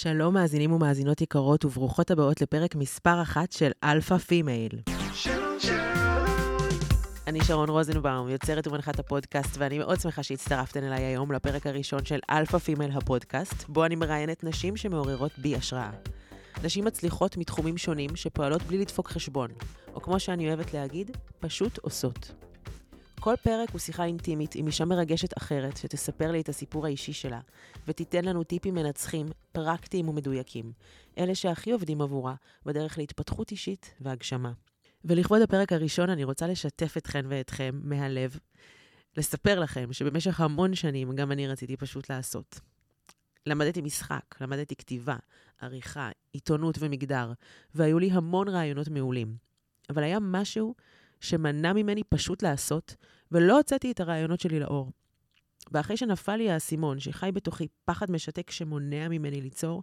שלום מאזינים ומאזינות יקרות וברוכות הבאות לפרק מספר אחת של Alpha Female. אני שרון רוזנבאום, יוצרת ומנחת הפודקאסט, ואני מאוד שמחה שהצטרפתן אליי היום לפרק הראשון של Alpha Female הפודקאסט, בו אני מראיינת נשים שמעוררות בי השראה. נשים מצליחות מתחומים שונים שפועלות בלי לדפוק חשבון, או כמו שאני אוהבת להגיד, פשוט עושות. כל פרק הוא שיחה אינטימית עם אישה מרגשת אחרת שתספר לי את הסיפור האישי שלה, ותיתן לנו טיפים מנצחים, פרקטיים ומדויקים, אלה שהכי עובדים עבורה, בדרך להתפתחות אישית והגשמה. ולכבוד הפרק הראשון אני רוצה לשתף אתכן ואתכם מהלב, לספר לכם שבמשך המון שנים גם אני רציתי פשוט לעשות. למדתי משחק, למדתי כתיבה, עריכה, עיתונות ומגדר, והיו לי המון רעיונות מעולים. אבל היה משהו שמנע ממני פשוט לעשות, ולא הוצאתי את הרעיונות שלי לאור. ואחרי שנפל לי האסימון שחי בתוכי פחד משתק שמונע ממני ליצור,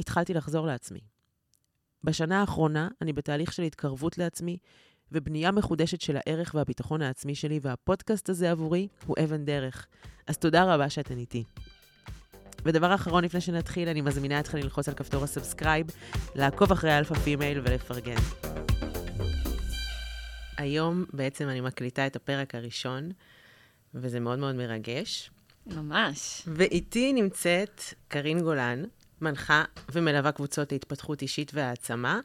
התחלתי לחזור לעצמי. בשנה האחרונה אני בתהליך של התקרבות לעצמי ובנייה מחודשת של הערך והביטחון העצמי שלי, והפודקאסט הזה עבורי הוא אבן דרך. אז תודה רבה שאתן איתי. ודבר אחרון לפני שנתחיל, אני מזמינה אתכם ללחוץ על כפתור ה subscribe, לעקוב אחרי Alpha Female ולפרגן. היום בעצם אני מקליטה את הפרק הראשון, וזה מאוד מאוד מרגש. ממש. ואיתי נמצאת קרין גולן, מנחה ומלווה קבוצות להתפתחות אישית והעצמה.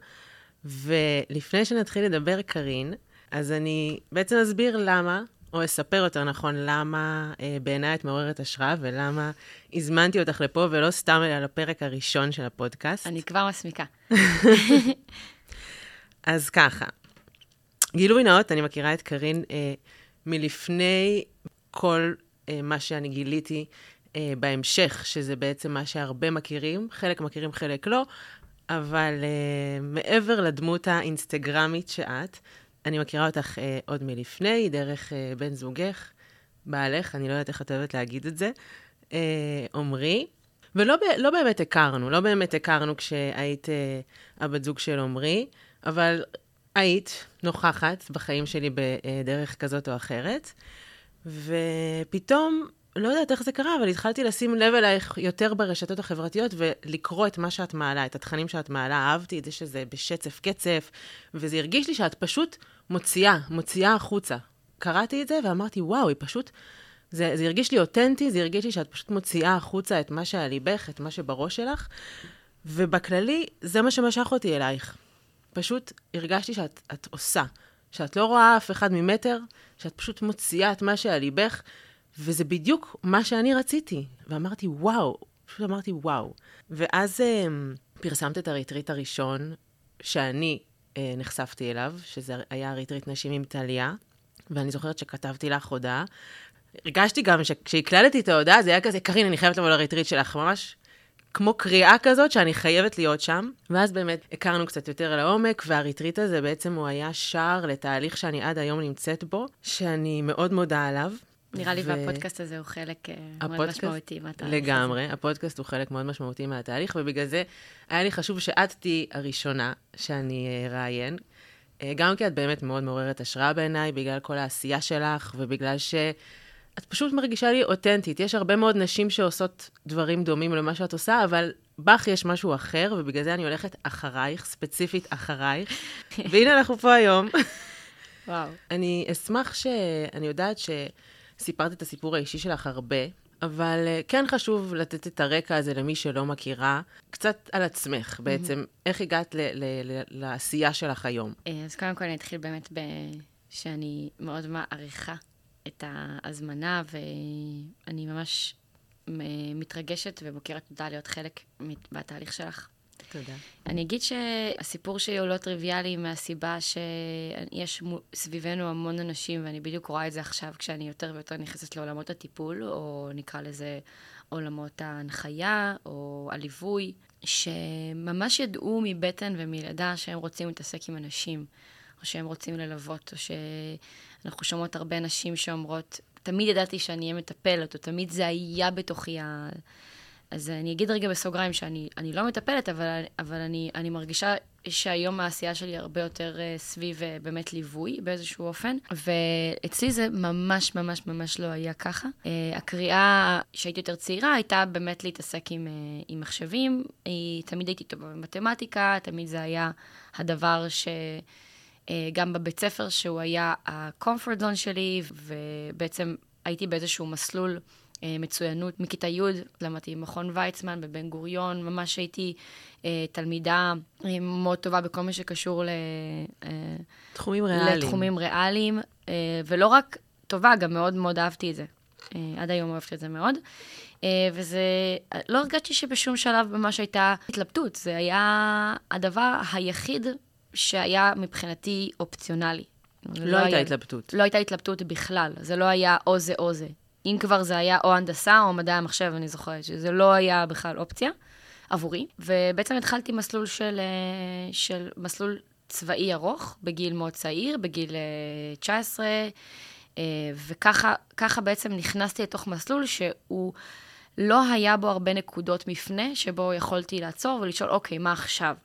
ולפני שנתחיל לדבר, קרין, אז אני בעצם אסביר למה, או אספר יותר נכון, למה אה, בעיניי את מעוררת השראה ולמה הזמנתי אותך לפה, ולא סתם אלא לפרק הראשון של הפודקאסט. אני כבר מסמיקה. אז ככה, גילוי נאות, אני מכירה את קארין אה, מלפני כל אה, מה שאני גיליתי אה, בהמשך, שזה בעצם מה שהרבה מכירים, חלק מכירים, חלק לא, אבל אה, מעבר לדמות האינסטגרמית שאת, אני מכירה אותך אה, עוד מלפני, דרך אה, בן זוגך, בעלך, אני לא יודעת איך את אוהבת להגיד את זה, אה, עמרי. ולא לא באמת הכרנו, לא באמת הכרנו כשהיית אה, הבת זוג של עמרי, אבל היית נוכחת בחיים שלי בדרך כזאת או אחרת, ופתאום, לא יודעת איך זה קרה, אבל התחלתי לשים לב אלייך יותר ברשתות החברתיות ולקרוא את מה שאת מעלה, את התכנים שאת מעלה. אהבתי את זה שזה בשצף קצף, וזה הרגיש לי שאת פשוט מוציאה, מוציאה החוצה. קראתי את זה ואמרתי, וואו, היא פשוט... זה, זה הרגיש לי אותנטי, זה הרגיש לי שאת פשוט מוציאה החוצה את מה שעל ליבך, את מה שבראש שלך, ובכללי, זה מה שמשך אותי אלייך. פשוט הרגשתי שאת את עושה, שאת לא רואה אף אחד ממטר, שאת פשוט מוציאה את מה שעל ליבך, וזה בדיוק מה שאני רציתי. ואמרתי, וואו, פשוט אמרתי, וואו. ואז אה, פרסמת את הריטריט הראשון שאני אה, נחשפתי אליו, שזה היה ריטריט נשים עם טליה, ואני זוכרת שכתבתי לך הודעה. הרגשתי גם שכשהקלטתי את ההודעה, זה היה כזה, קרין, אני חייבת לבוא לריטריט שלך, ממש כמו קריאה כזאת שאני חייבת להיות שם. ואז באמת הכרנו קצת יותר לעומק, והריטריט הזה בעצם הוא היה שער לתהליך שאני עד היום נמצאת בו, שאני מאוד מודה עליו. נראה לי ו... והפודקאסט הזה הוא חלק אה, הפודקאסט, מאוד משמעותי מהתהליך. לגמרי, הזה. הפודקאסט הוא חלק מאוד משמעותי מהתהליך, ובגלל זה היה לי חשוב שאת תהיי הראשונה שאני אראיין. אה, גם כי את באמת מאוד מעוררת השראה בעיניי, בגלל כל העשייה שלך, ובגלל ש... את פשוט מרגישה לי אותנטית. יש הרבה מאוד נשים שעושות דברים דומים למה שאת עושה, אבל בך יש משהו אחר, ובגלל זה אני הולכת אחרייך, ספציפית אחרייך. והנה אנחנו פה היום. וואו. אני אשמח ש... אני יודעת שסיפרת את הסיפור האישי שלך הרבה, אבל אה, כן חשוב לתת את הרקע הזה למי שלא מכירה, קצת על עצמך בעצם. איך הגעת ל- ל- ל- לעשייה שלך היום. אה, אז קודם כל אני אתחיל באמת ב... שאני מאוד מעריכה את ההזמנה, ואני ממש מתרגשת ובוקרת תודה להיות חלק בתהליך שלך. תודה. אני אגיד שהסיפור שלי הוא לא טריוויאלי מהסיבה שיש סביבנו המון אנשים, ואני בדיוק רואה את זה עכשיו כשאני יותר ויותר נכנסת לעולמות הטיפול, או נקרא לזה עולמות ההנחיה, או הליווי, שממש ידעו מבטן ומלידה שהם רוצים להתעסק עם אנשים. או שהם רוצים ללוות, או שאנחנו שומעות הרבה נשים שאומרות, תמיד ידעתי שאני אהיה מטפלת, או תמיד זה היה בתוכי אז אני אגיד רגע בסוגריים שאני אני לא מטפלת, אבל, אבל אני, אני מרגישה שהיום העשייה שלי הרבה יותר uh, סביב uh, באמת ליווי באיזשהו אופן, ואצלי זה ממש ממש ממש לא היה ככה. Uh, הקריאה שהייתי יותר צעירה הייתה באמת להתעסק עם, עם מחשבים, היא, תמיד הייתי טובה במתמטיקה, תמיד זה היה הדבר ש... גם בבית ספר, שהוא היה ה-comfort zone שלי, ובעצם הייתי באיזשהו מסלול אה, מצוינות מכיתה י', למדתי במכון ויצמן בבן גוריון, ממש הייתי אה, תלמידה אה, מאוד טובה בכל מה שקשור ל... אה, תחומים ריאליים. לתחומים ריאליים, אה, ולא רק טובה, גם מאוד מאוד אהבתי את זה. אה, עד היום אוהבת את זה מאוד. אה, וזה, לא הרגשתי שבשום שלב ממש הייתה התלבטות, זה היה הדבר היחיד שהיה מבחינתי אופציונלי. לא, לא הייתה התלבטות. לא הייתה התלבטות בכלל, זה לא היה או זה או זה. אם כבר זה היה או הנדסה או מדעי המחשב, אני זוכרת שזה לא היה בכלל אופציה עבורי. ובעצם התחלתי מסלול של, אה, של מסלול צבאי ארוך, בגיל מאוד צעיר, בגיל 19, אה, אה, וככה בעצם נכנסתי לתוך מסלול שהוא... לא היה בו הרבה נקודות מפנה, שבו יכולתי לעצור ולשאול, אוקיי, מה עכשיו?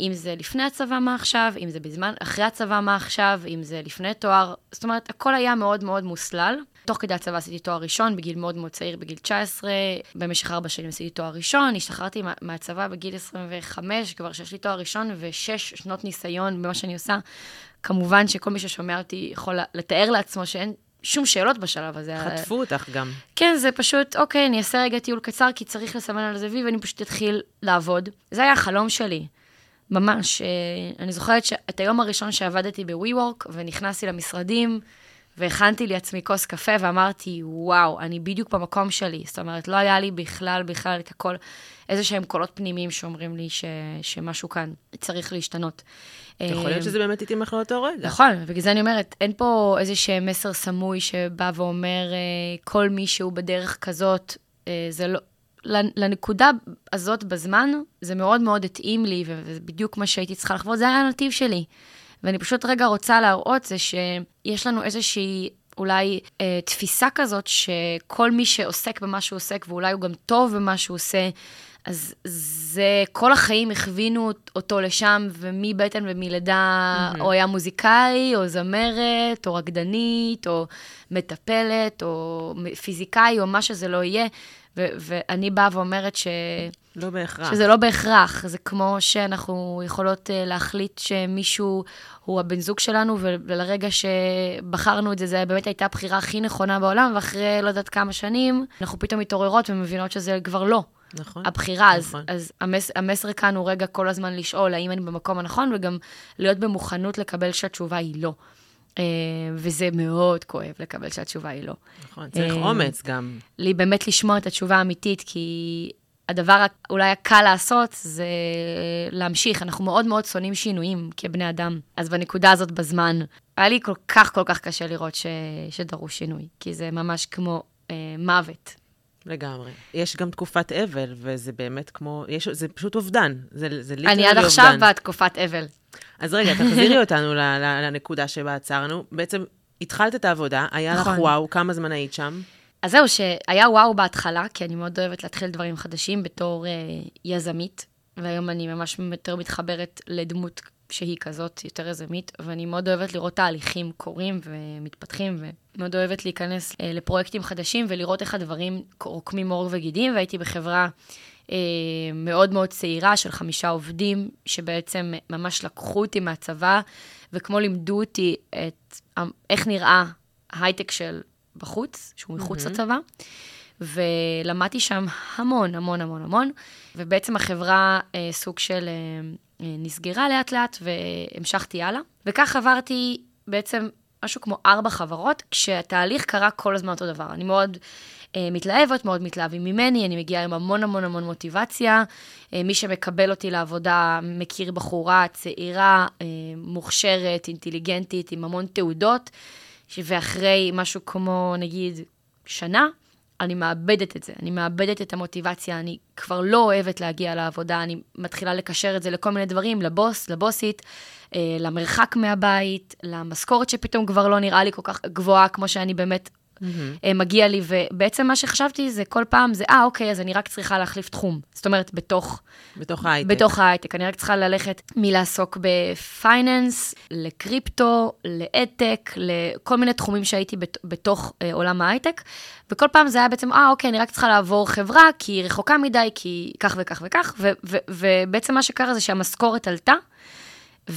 אם זה לפני הצבא, מה עכשיו? אם זה בזמן, אחרי הצבא, מה עכשיו? אם זה לפני תואר. זאת אומרת, הכל היה מאוד מאוד מוסלל. תוך כדי הצבא עשיתי תואר ראשון, בגיל מאוד מאוד צעיר, בגיל 19. במשך ארבע שנים עשיתי תואר ראשון, השתחררתי מה, מהצבא בגיל 25, כבר שיש לי תואר ראשון, ושש שנות ניסיון במה שאני עושה. כמובן שכל מי ששומע אותי יכול לתאר לעצמו שאין שום שאלות בשלב הזה. חטפו אותך גם. כן, זה פשוט, אוקיי, אני אעשה רגע טיול קצר, כי צריך לסמן על זה וי, ואני פשוט אתחיל לעבוד. זה היה החלום שלי. ממש. אה, אני זוכרת שאת היום הראשון שעבדתי ב-WeWork, ונכנסתי למשרדים, והכנתי לעצמי כוס קפה ואמרתי, וואו, אני בדיוק במקום שלי. זאת אומרת, לא היה לי בכלל, בכלל את הכל, איזה שהם קולות פנימיים שאומרים לי ש, שמשהו כאן צריך להשתנות. יכול להיות שזה באמת התאים לך לאותו רגע. נכון, ובגלל זה אני אומרת, אין פה איזה שהם מסר סמוי שבא ואומר, אה, כל מי שהוא בדרך כזאת, אה, זה לא... לנקודה הזאת בזמן, זה מאוד מאוד התאים לי, וזה בדיוק מה שהייתי צריכה לחוות, זה היה הנתיב שלי. ואני פשוט רגע רוצה להראות זה שיש לנו איזושהי אולי אה, תפיסה כזאת שכל מי שעוסק במה שהוא עוסק, ואולי הוא גם טוב במה שהוא עושה, אז זה, כל החיים הכווינו אותו לשם, ומבטן ומלידה, mm-hmm. או היה מוזיקאי, או זמרת, או רקדנית, או מטפלת, או פיזיקאי, או מה שזה לא יהיה. ו- ואני באה ואומרת ש... לא בהכרח. שזה לא בהכרח. זה כמו שאנחנו יכולות uh, להחליט שמישהו הוא הבן זוג שלנו, ולרגע שבחרנו את זה, זו באמת הייתה הבחירה הכי נכונה בעולם, ואחרי לא יודעת כמה שנים, אנחנו פתאום מתעוררות ומבינות שזה כבר לא. נכון. הבחירה, נכון. אז, אז המס, המסר כאן הוא רגע כל הזמן לשאול האם אני במקום הנכון, וגם להיות במוכנות לקבל שהתשובה היא לא. Uh, וזה מאוד כואב לקבל שהתשובה היא לא. נכון, צריך uh, אומץ גם. לי באמת לשמוע את התשובה האמיתית, כי הדבר אולי הקל לעשות זה להמשיך. אנחנו מאוד מאוד שונאים שינויים כבני אדם. אז בנקודה הזאת בזמן, היה לי כל כך כל כך קשה לראות ש... שדרוש שינוי, כי זה ממש כמו uh, מוות. לגמרי. יש גם תקופת אבל, וזה באמת כמו, יש, זה פשוט אובדן. זה, זה ליטרלי אובדן. אני עד עכשיו בתקופת אבל. אז רגע, תחזירי אותנו לנקודה שבה עצרנו. בעצם התחלת את העבודה, היה נכון. לך וואו, כמה זמן היית שם? אז זהו, שהיה וואו בהתחלה, כי אני מאוד אוהבת להתחיל דברים חדשים בתור אה, יזמית, והיום אני ממש יותר מתחברת לדמות שהיא כזאת, יותר יזמית, ואני מאוד אוהבת לראות תהליכים קורים ומתפתחים, ומאוד אוהבת להיכנס אה, לפרויקטים חדשים ולראות איך הדברים רוקמים עור וגידים, והייתי בחברה אה, מאוד מאוד צעירה של חמישה עובדים, שבעצם ממש לקחו אותי מהצבא, וכמו לימדו אותי את איך נראה הייטק של בחוץ, שהוא מחוץ mm-hmm. לצבא. ולמדתי שם המון, המון, המון, המון, ובעצם החברה אה, סוג של אה, אה נסגרה לאט לאט והמשכתי הלאה. וכך עברתי בעצם משהו כמו ארבע חברות, כשהתהליך קרה כל הזמן אותו דבר. אני מאוד אה, מתלהבת, מאוד מתלהבים ממני, אני מגיעה עם המון המון המון מוטיבציה. אה, מי שמקבל אותי לעבודה מכיר בחורה צעירה, אה, מוכשרת, אינטליגנטית, עם המון תעודות, ואחרי משהו כמו, נגיד, שנה, אני מאבדת את זה, אני מאבדת את המוטיבציה, אני כבר לא אוהבת להגיע לעבודה, אני מתחילה לקשר את זה לכל מיני דברים, לבוס, לבוסית, למרחק מהבית, למשכורת שפתאום כבר לא נראה לי כל כך גבוהה כמו שאני באמת אה, מגיע לי, ובעצם מה שחשבתי זה כל פעם זה, אה, אוקיי, אז אני רק צריכה להחליף תחום. זאת אומרת, בתוך... בתוך ההייטק. בתוך ההייטק. אני רק צריכה ללכת מלעסוק בפייננס, לקריפטו, לאדטק, לכל מיני תחומים שהייתי בת, בתוך אה, עולם ההייטק, וכל פעם זה היה בעצם, אה, אוקיי, אני רק צריכה לעבור חברה, כי היא רחוקה מדי, כי כך וכך וכך, ו, ו, ובעצם מה שקרה זה שהמשכורת עלתה,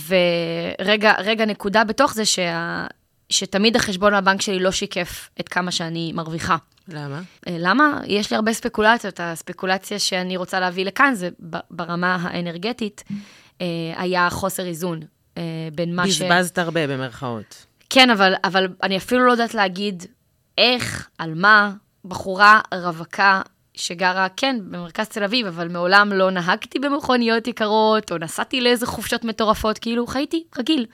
ורגע רגע נקודה בתוך זה שה... שתמיד החשבון מהבנק שלי לא שיקף את כמה שאני מרוויחה. למה? אה, למה? יש לי הרבה ספקולציות. הספקולציה שאני רוצה להביא לכאן זה ברמה האנרגטית, אה, היה חוסר איזון אה, בין מה ש... בזבזת הרבה במרכאות. כן, אבל, אבל אני אפילו לא יודעת להגיד איך, על מה, בחורה רווקה שגרה, כן, במרכז תל אביב, אבל מעולם לא נהגתי במכוניות יקרות, או נסעתי לאיזה חופשות מטורפות, כאילו חייתי רגיל.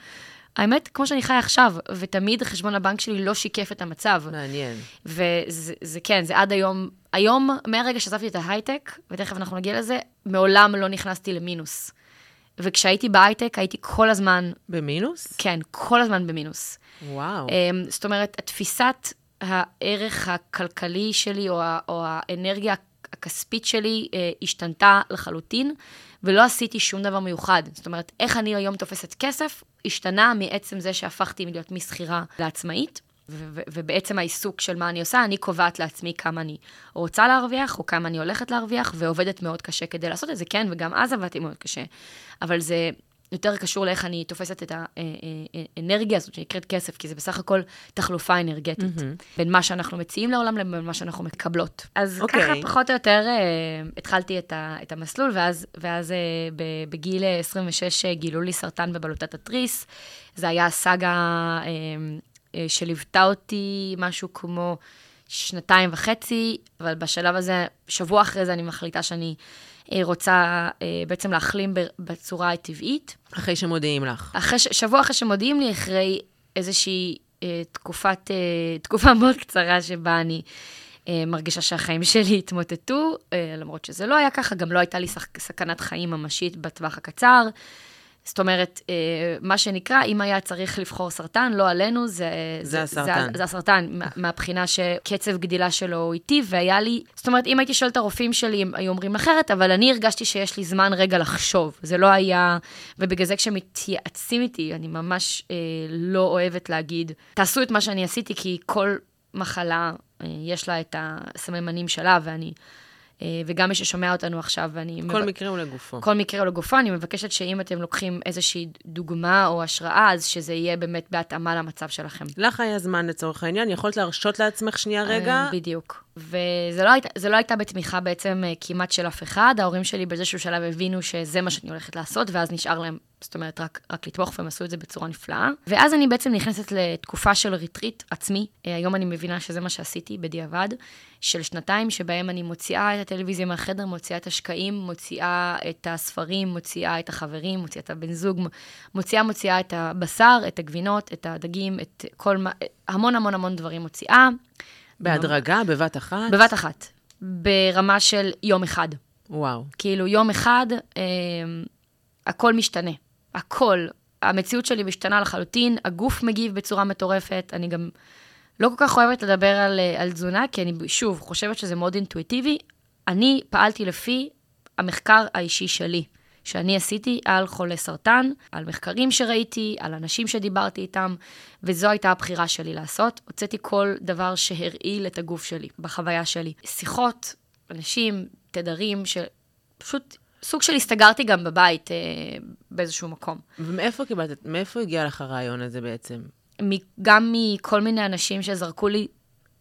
האמת, כמו שאני חיה עכשיו, ותמיד חשבון הבנק שלי לא שיקף את המצב. מעניין. וזה זה, כן, זה עד היום, היום, מהרגע שעזבתי את ההייטק, ותכף אנחנו נגיע לזה, מעולם לא נכנסתי למינוס. וכשהייתי בהייטק, הייתי כל הזמן... במינוס? כן, כל הזמן במינוס. וואו. אמ, זאת אומרת, תפיסת הערך הכלכלי שלי, או, או האנרגיה הכספית שלי, אה, השתנתה לחלוטין. ולא עשיתי שום דבר מיוחד. זאת אומרת, איך אני היום תופסת כסף, השתנה מעצם זה שהפכתי מלהיות משכירה לעצמאית. ובעצם העיסוק של מה אני עושה, אני קובעת לעצמי כמה אני רוצה להרוויח, או כמה אני הולכת להרוויח, ועובדת מאוד קשה כדי לעשות את זה, כן, וגם אז עבדתי מאוד קשה. אבל זה יותר קשור לאיך אני תופסת את האנרגיה הזאת שנקראת כסף, כי זה בסך הכל תחלופה אנרגטית, mm-hmm. בין מה שאנחנו מציעים לעולם לבין מה שאנחנו מקבלות. אז okay. אוקיי. ככה פחות או יותר uh, התחלתי את, ה, את המסלול, ואז, ואז uh, בגיל 26 uh, גילו לי סרטן בבלוטת התריס. זה היה סאגה uh, uh, שליוותה אותי משהו כמו שנתיים וחצי, אבל בשלב הזה, שבוע אחרי זה אני מחליטה שאני... אה, רוצה אה, בעצם להחלים בצורה הטבעית. אחרי שמודיעים לך. אחרי, שבוע אחרי שמודיעים לי, אחרי איזושהי אה, תקופת, תקופה מאוד קצרה שבה אני מרגישה שהחיים שלי התמוטטו, למרות שזה לא היה ככה, גם לא הייתה לי סכנת חיים ממשית בטווח הקצר. זאת אומרת, אה, מה שנקרא, אם היה צריך לבחור סרטן, לא עלינו, זה... זה, זה הסרטן. זה, זה הסרטן, מהבחינה שקצב גדילה שלו הוא איטי, והיה לי... זאת אומרת, אם הייתי שואלת את הרופאים שלי, הם היו אומרים אחרת, אבל אני הרגשתי שיש לי זמן רגע לחשוב. זה לא היה... ובגלל זה כשמתייעצים איתי, אני ממש אה, לא אוהבת להגיד, תעשו את מה שאני עשיתי, כי כל מחלה, אה, יש לה את הסממנים שלה, ואני... אה, וגם מי ששומע אותנו עכשיו, ואני... כל מב... מקרה הוא לגופו. כל מקרה הוא לגופו, אני מבקשת שאם אתם לוקחים איזושהי דוגמה או השראה, אז שזה יהיה באמת בהתאמה למצב שלכם. לך היה זמן לצורך העניין, יכולת להרשות לעצמך שנייה אה, רגע? בדיוק. וזה לא, היית, לא הייתה בתמיכה בעצם אה, כמעט של אף אחד, ההורים שלי באיזשהו שלב הבינו שזה מה שאני הולכת לעשות, ואז נשאר להם זאת אומרת, רק, רק לתמוך, והם עשו את זה בצורה נפלאה. ואז אני בעצם נכנסת לתקופה של ריטריט עצמי. אה, היום אני מבינה שזה מה שעשיתי בדיעבד, של שנתיים שבהם אני מוציאה את הטלוויזיה מהחדר, מוציאה את השקעים, מוציאה את הספרים, מוציאה את החברים, מוציאה את הבן זוג, מוציאה, מוציאה את הבשר, את הגבינות, את הדגים, את כל מה, המון המון המון דברים מוציאה. בהדרגה, בבת אחת? בבת אחת. ברמה של יום אחד. וואו. כאילו, יום אחד, אה, הכל משתנה. הכל. המציאות שלי משתנה לחלוטין, הגוף מגיב בצורה מטורפת, אני גם לא כל כך אוהבת לדבר על, אה, על תזונה, כי אני שוב חושבת שזה מאוד אינטואיטיבי. אני פעלתי לפי המחקר האישי שלי, שאני עשיתי על חולי סרטן, על מחקרים שראיתי, על אנשים שדיברתי איתם, וזו הייתה הבחירה שלי לעשות. הוצאתי כל דבר שהרעיל את הגוף שלי, בחוויה שלי. שיחות, אנשים, תדרים, שפשוט סוג של הסתגרתי גם בבית אה, באיזשהו מקום. ומאיפה קיבלת, מאיפה הגיע לך הרעיון הזה בעצם? גם מכל מיני אנשים שזרקו לי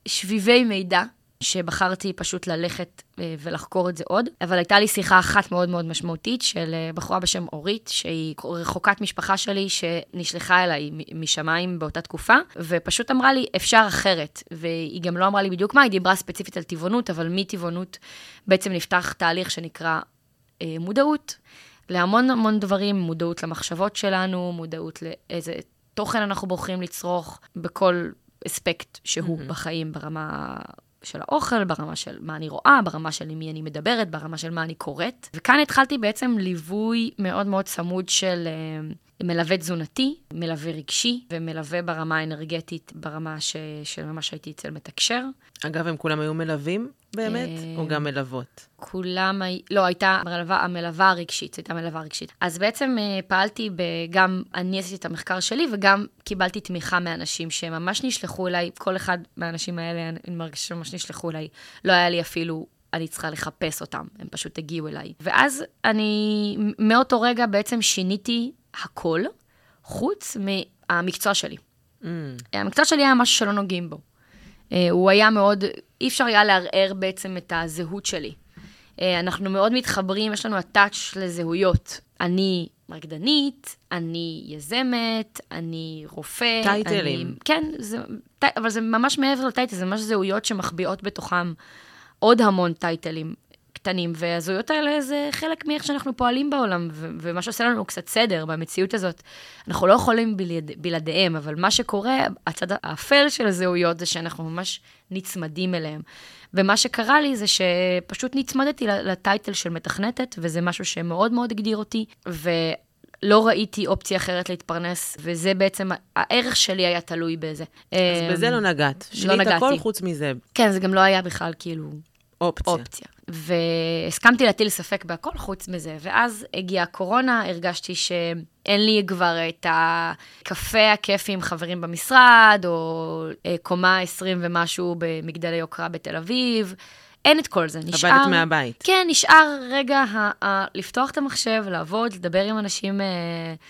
שביבי מידע, שבחרתי פשוט ללכת אה, ולחקור את זה עוד. אבל הייתה לי שיחה אחת מאוד מאוד משמעותית של אה, בחורה בשם אורית, שהיא רחוקת משפחה שלי, שנשלחה אליי משמיים באותה תקופה, ופשוט אמרה לי, אפשר אחרת. והיא גם לא אמרה לי בדיוק מה, היא דיברה ספציפית על טבעונות, אבל מטבעונות בעצם נפתח תהליך שנקרא אה, מודעות להמון המון דברים, מודעות למחשבות שלנו, מודעות לאיזה תוכן אנחנו בוחרים לצרוך בכל אספקט שהוא mm-hmm. בחיים, ברמה של האוכל, ברמה של מה אני רואה, ברמה של עם מי אני מדברת, ברמה של מה אני קוראת. וכאן התחלתי בעצם ליווי מאוד מאוד צמוד של uh, מלווה תזונתי, מלווה רגשי ומלווה ברמה האנרגטית, ברמה ש... של ממש הייתי אצל מתקשר. אגב, הם כולם היו מלווים באמת, או אה, גם מלוות? כולם, לא, הייתה המלווה, המלווה הרגשית, הייתה מלווה רגשית. אז בעצם אה, פעלתי גם, אני עשיתי את המחקר שלי, וגם קיבלתי תמיכה מאנשים שממש נשלחו אליי, כל אחד מהאנשים האלה, אני מרגישה שממש נשלחו אליי. לא היה לי אפילו, אני צריכה לחפש אותם, הם פשוט הגיעו אליי. ואז אני, מאותו רגע בעצם שיניתי הכל, חוץ מהמקצוע שלי. Mm, המקצוע שלי היה משהו שלא נוגעים בו. אה, הוא היה מאוד, אי אפשר היה לערער בעצם את הזהות שלי. אה, אנחנו מאוד מתחברים, יש לנו הטאץ' לזהויות. אני רקדנית, אני יזמת, אני רופא. טייטלים. אני, כן, זה, טי- אבל זה ממש מעבר לטייטל, זה ממש זהויות שמחביאות בתוכם עוד המון טייטלים קטנים, והזהויות האלה זה חלק מאיך שאנחנו פועלים בעולם, ו- ומה שעושה לנו קצת סדר במציאות הזאת. אנחנו לא יכולים בלעד, בלעדיהם, אבל מה שקורה, הצד האפל של הזהויות זה שאנחנו ממש נצמדים אליהם. ומה שקרה לי זה שפשוט נצמדתי לטייטל של מתכנתת, וזה משהו שמאוד מאוד הגדיר אותי, ולא ראיתי אופציה אחרת להתפרנס, וזה בעצם, הערך שלי היה תלוי בזה. אז בזה לא נגעת. לא שינית נגעתי. הכל חוץ מזה, כן, זה גם לא היה בכלל כאילו אופציה. אופציה. והסכמתי להטיל ספק בהכל חוץ מזה. ואז הגיעה הקורונה, הרגשתי שאין לי כבר את הקפה הכיפי עם חברים במשרד, או אה, קומה 20 ומשהו במגדלי יוקרה בתל אביב. אין את כל זה, נשאר... עבדת מהבית. כן, נשאר רגע ה- ה- לפתוח את המחשב, לעבוד, לדבר עם אנשים אה,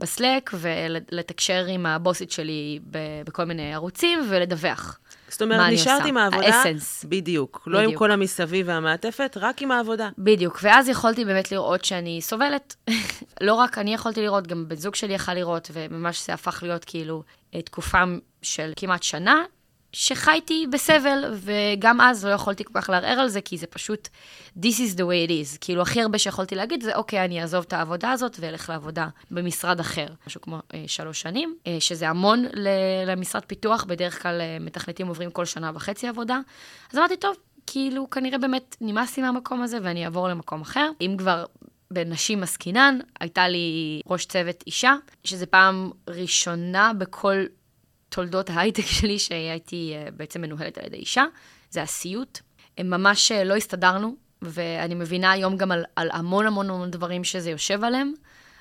בסלק ולתקשר עם הבוסית שלי ב- בכל מיני ערוצים ולדווח. זאת אומרת, נשארת? עם העבודה, האסנס. בדיוק. לא עם בדיוק. כל המסביב והמעטפת, רק עם העבודה. בדיוק, ואז יכולתי באמת לראות שאני סובלת. לא רק אני יכולתי לראות, גם בן זוג שלי יכל לראות, וממש זה הפך להיות כאילו אה, תקופה של כמעט שנה, שחייתי בסבל, וגם אז לא יכולתי כל כך לערער על זה, כי זה פשוט, this is the way it is. כאילו, הכי הרבה שיכולתי להגיד זה, אוקיי, אני אעזוב את העבודה הזאת ואלך לעבודה במשרד אחר. משהו כמו אה, שלוש שנים, אה, שזה המון למשרד פיתוח, בדרך כלל אה, מתכנתים עוברים כל שנה וחצי עבודה. אז אמרתי, טוב, כאילו, כנראה באמת נמאס לי מהמקום הזה ואני אעבור למקום אחר. אם כבר בנשים עסקינן, הייתה לי ראש צוות אישה, שזה פעם ראשונה בכל תולדות ההייטק שלי שהייתי אה, בעצם מנוהלת על ידי אישה. זה הסיוט. הם ממש אה, לא הסתדרנו, ואני מבינה היום גם על, על המון המון המון דברים שזה יושב עליהם,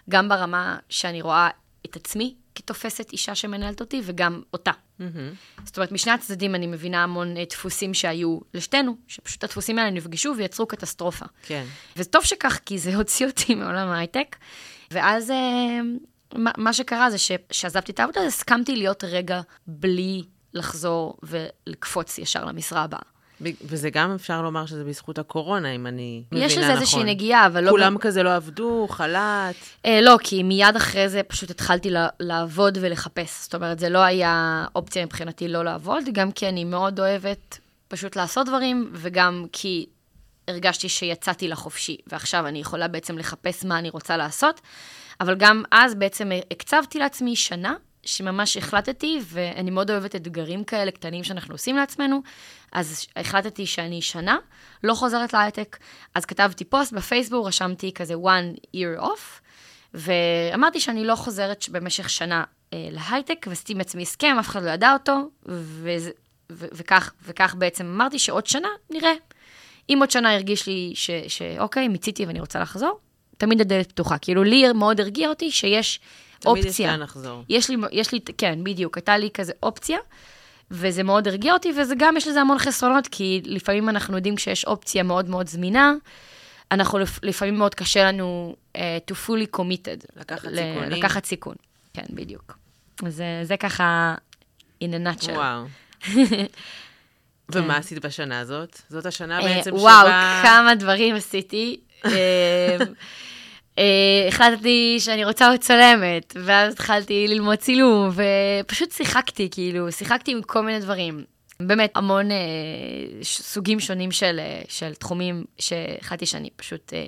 גם ברמה שאני רואה את עצמי כתופסת אישה שמנהלת אותי, וגם אותה. מהמם. זאת אומרת, משני הצדדים אני מבינה המון אה, דפוסים שהיו לשתינו, שפשוט הדפוסים האלה נפגשו ויצרו קטסטרופה. כן. וטוב שכך, כי זה הוציא אותי מעולם ההייטק. ואז מה, מה שקרה זה שכשעזבתי את העבודה, הסכמתי להיות רגע בלי לחזור ולקפוץ ישר למשרה הבאה. וזה גם אפשר לומר שזה בזכות הקורונה, אם אני מבינה יש נכון. לזה איזושהי נגיעה, אבל לא... כולם כזה לא עבדו, חל"ת. אה, לא, כי מיד אחרי זה פשוט התחלתי לעבוד ולחפש. זאת אומרת, זה לא היה אופציה מבחינתי לא לעבוד, גם כי אני מאוד אוהבת פשוט לעשות דברים, וגם כי הרגשתי שיצאתי לחופשי, ועכשיו אני יכולה בעצם לחפש מה אני רוצה לעשות. אבל גם אז בעצם הקצבתי לעצמי שנה, שממש החלטתי, ואני מאוד אוהבת אתגרים כאלה קטנים שאנחנו עושים לעצמנו, אז החלטתי שאני שנה לא חוזרת להייטק, אז כתבתי פוסט בפייסבוק, רשמתי כזה one year off, ואמרתי שאני לא חוזרת במשך שנה אה, להייטק, ועשיתי עם עצמי הסכם, אף אחד לא ידע אותו, וזה, ו- וכך, וכך בעצם אמרתי שעוד שנה נראה. אם עוד שנה הרגיש לי שאוקיי, מיציתי ואני רוצה לחזור, תמיד הדלת פתוחה. כאילו, לי מאוד הרגיע אותי שיש תמיד יש אופציה. לאן לחזור. יש לי, יש לי, כן, בדיוק, הייתה לי כזה אופציה, וזה מאוד הרגיע אותי, וזה גם, יש לזה המון חסרונות, כי לפעמים אנחנו יודעים שיש אופציה מאוד מאוד זמינה, אנחנו לפ- לפעמים מאוד קשה לנו uh, to fully committed. לקחת ל- סיכונים. לקחת סיכון, כן, בדיוק. אז אה, זה ככה, in a nutshell. וואו. ומה עשית בשנה הזאת? זאת השנה כן. אה, בעצם וואו, שבה... כמה דברים עשיתי. אה, אה, החלטתי שאני רוצה להיות צלמת, ואז התחלתי ללמוד צילום, ופשוט שיחקתי, כאילו, שיחקתי עם כל מיני דברים. באמת, המון אה, סוגים שונים של, אה, של תחומים שהחלטתי שאני פשוט אה,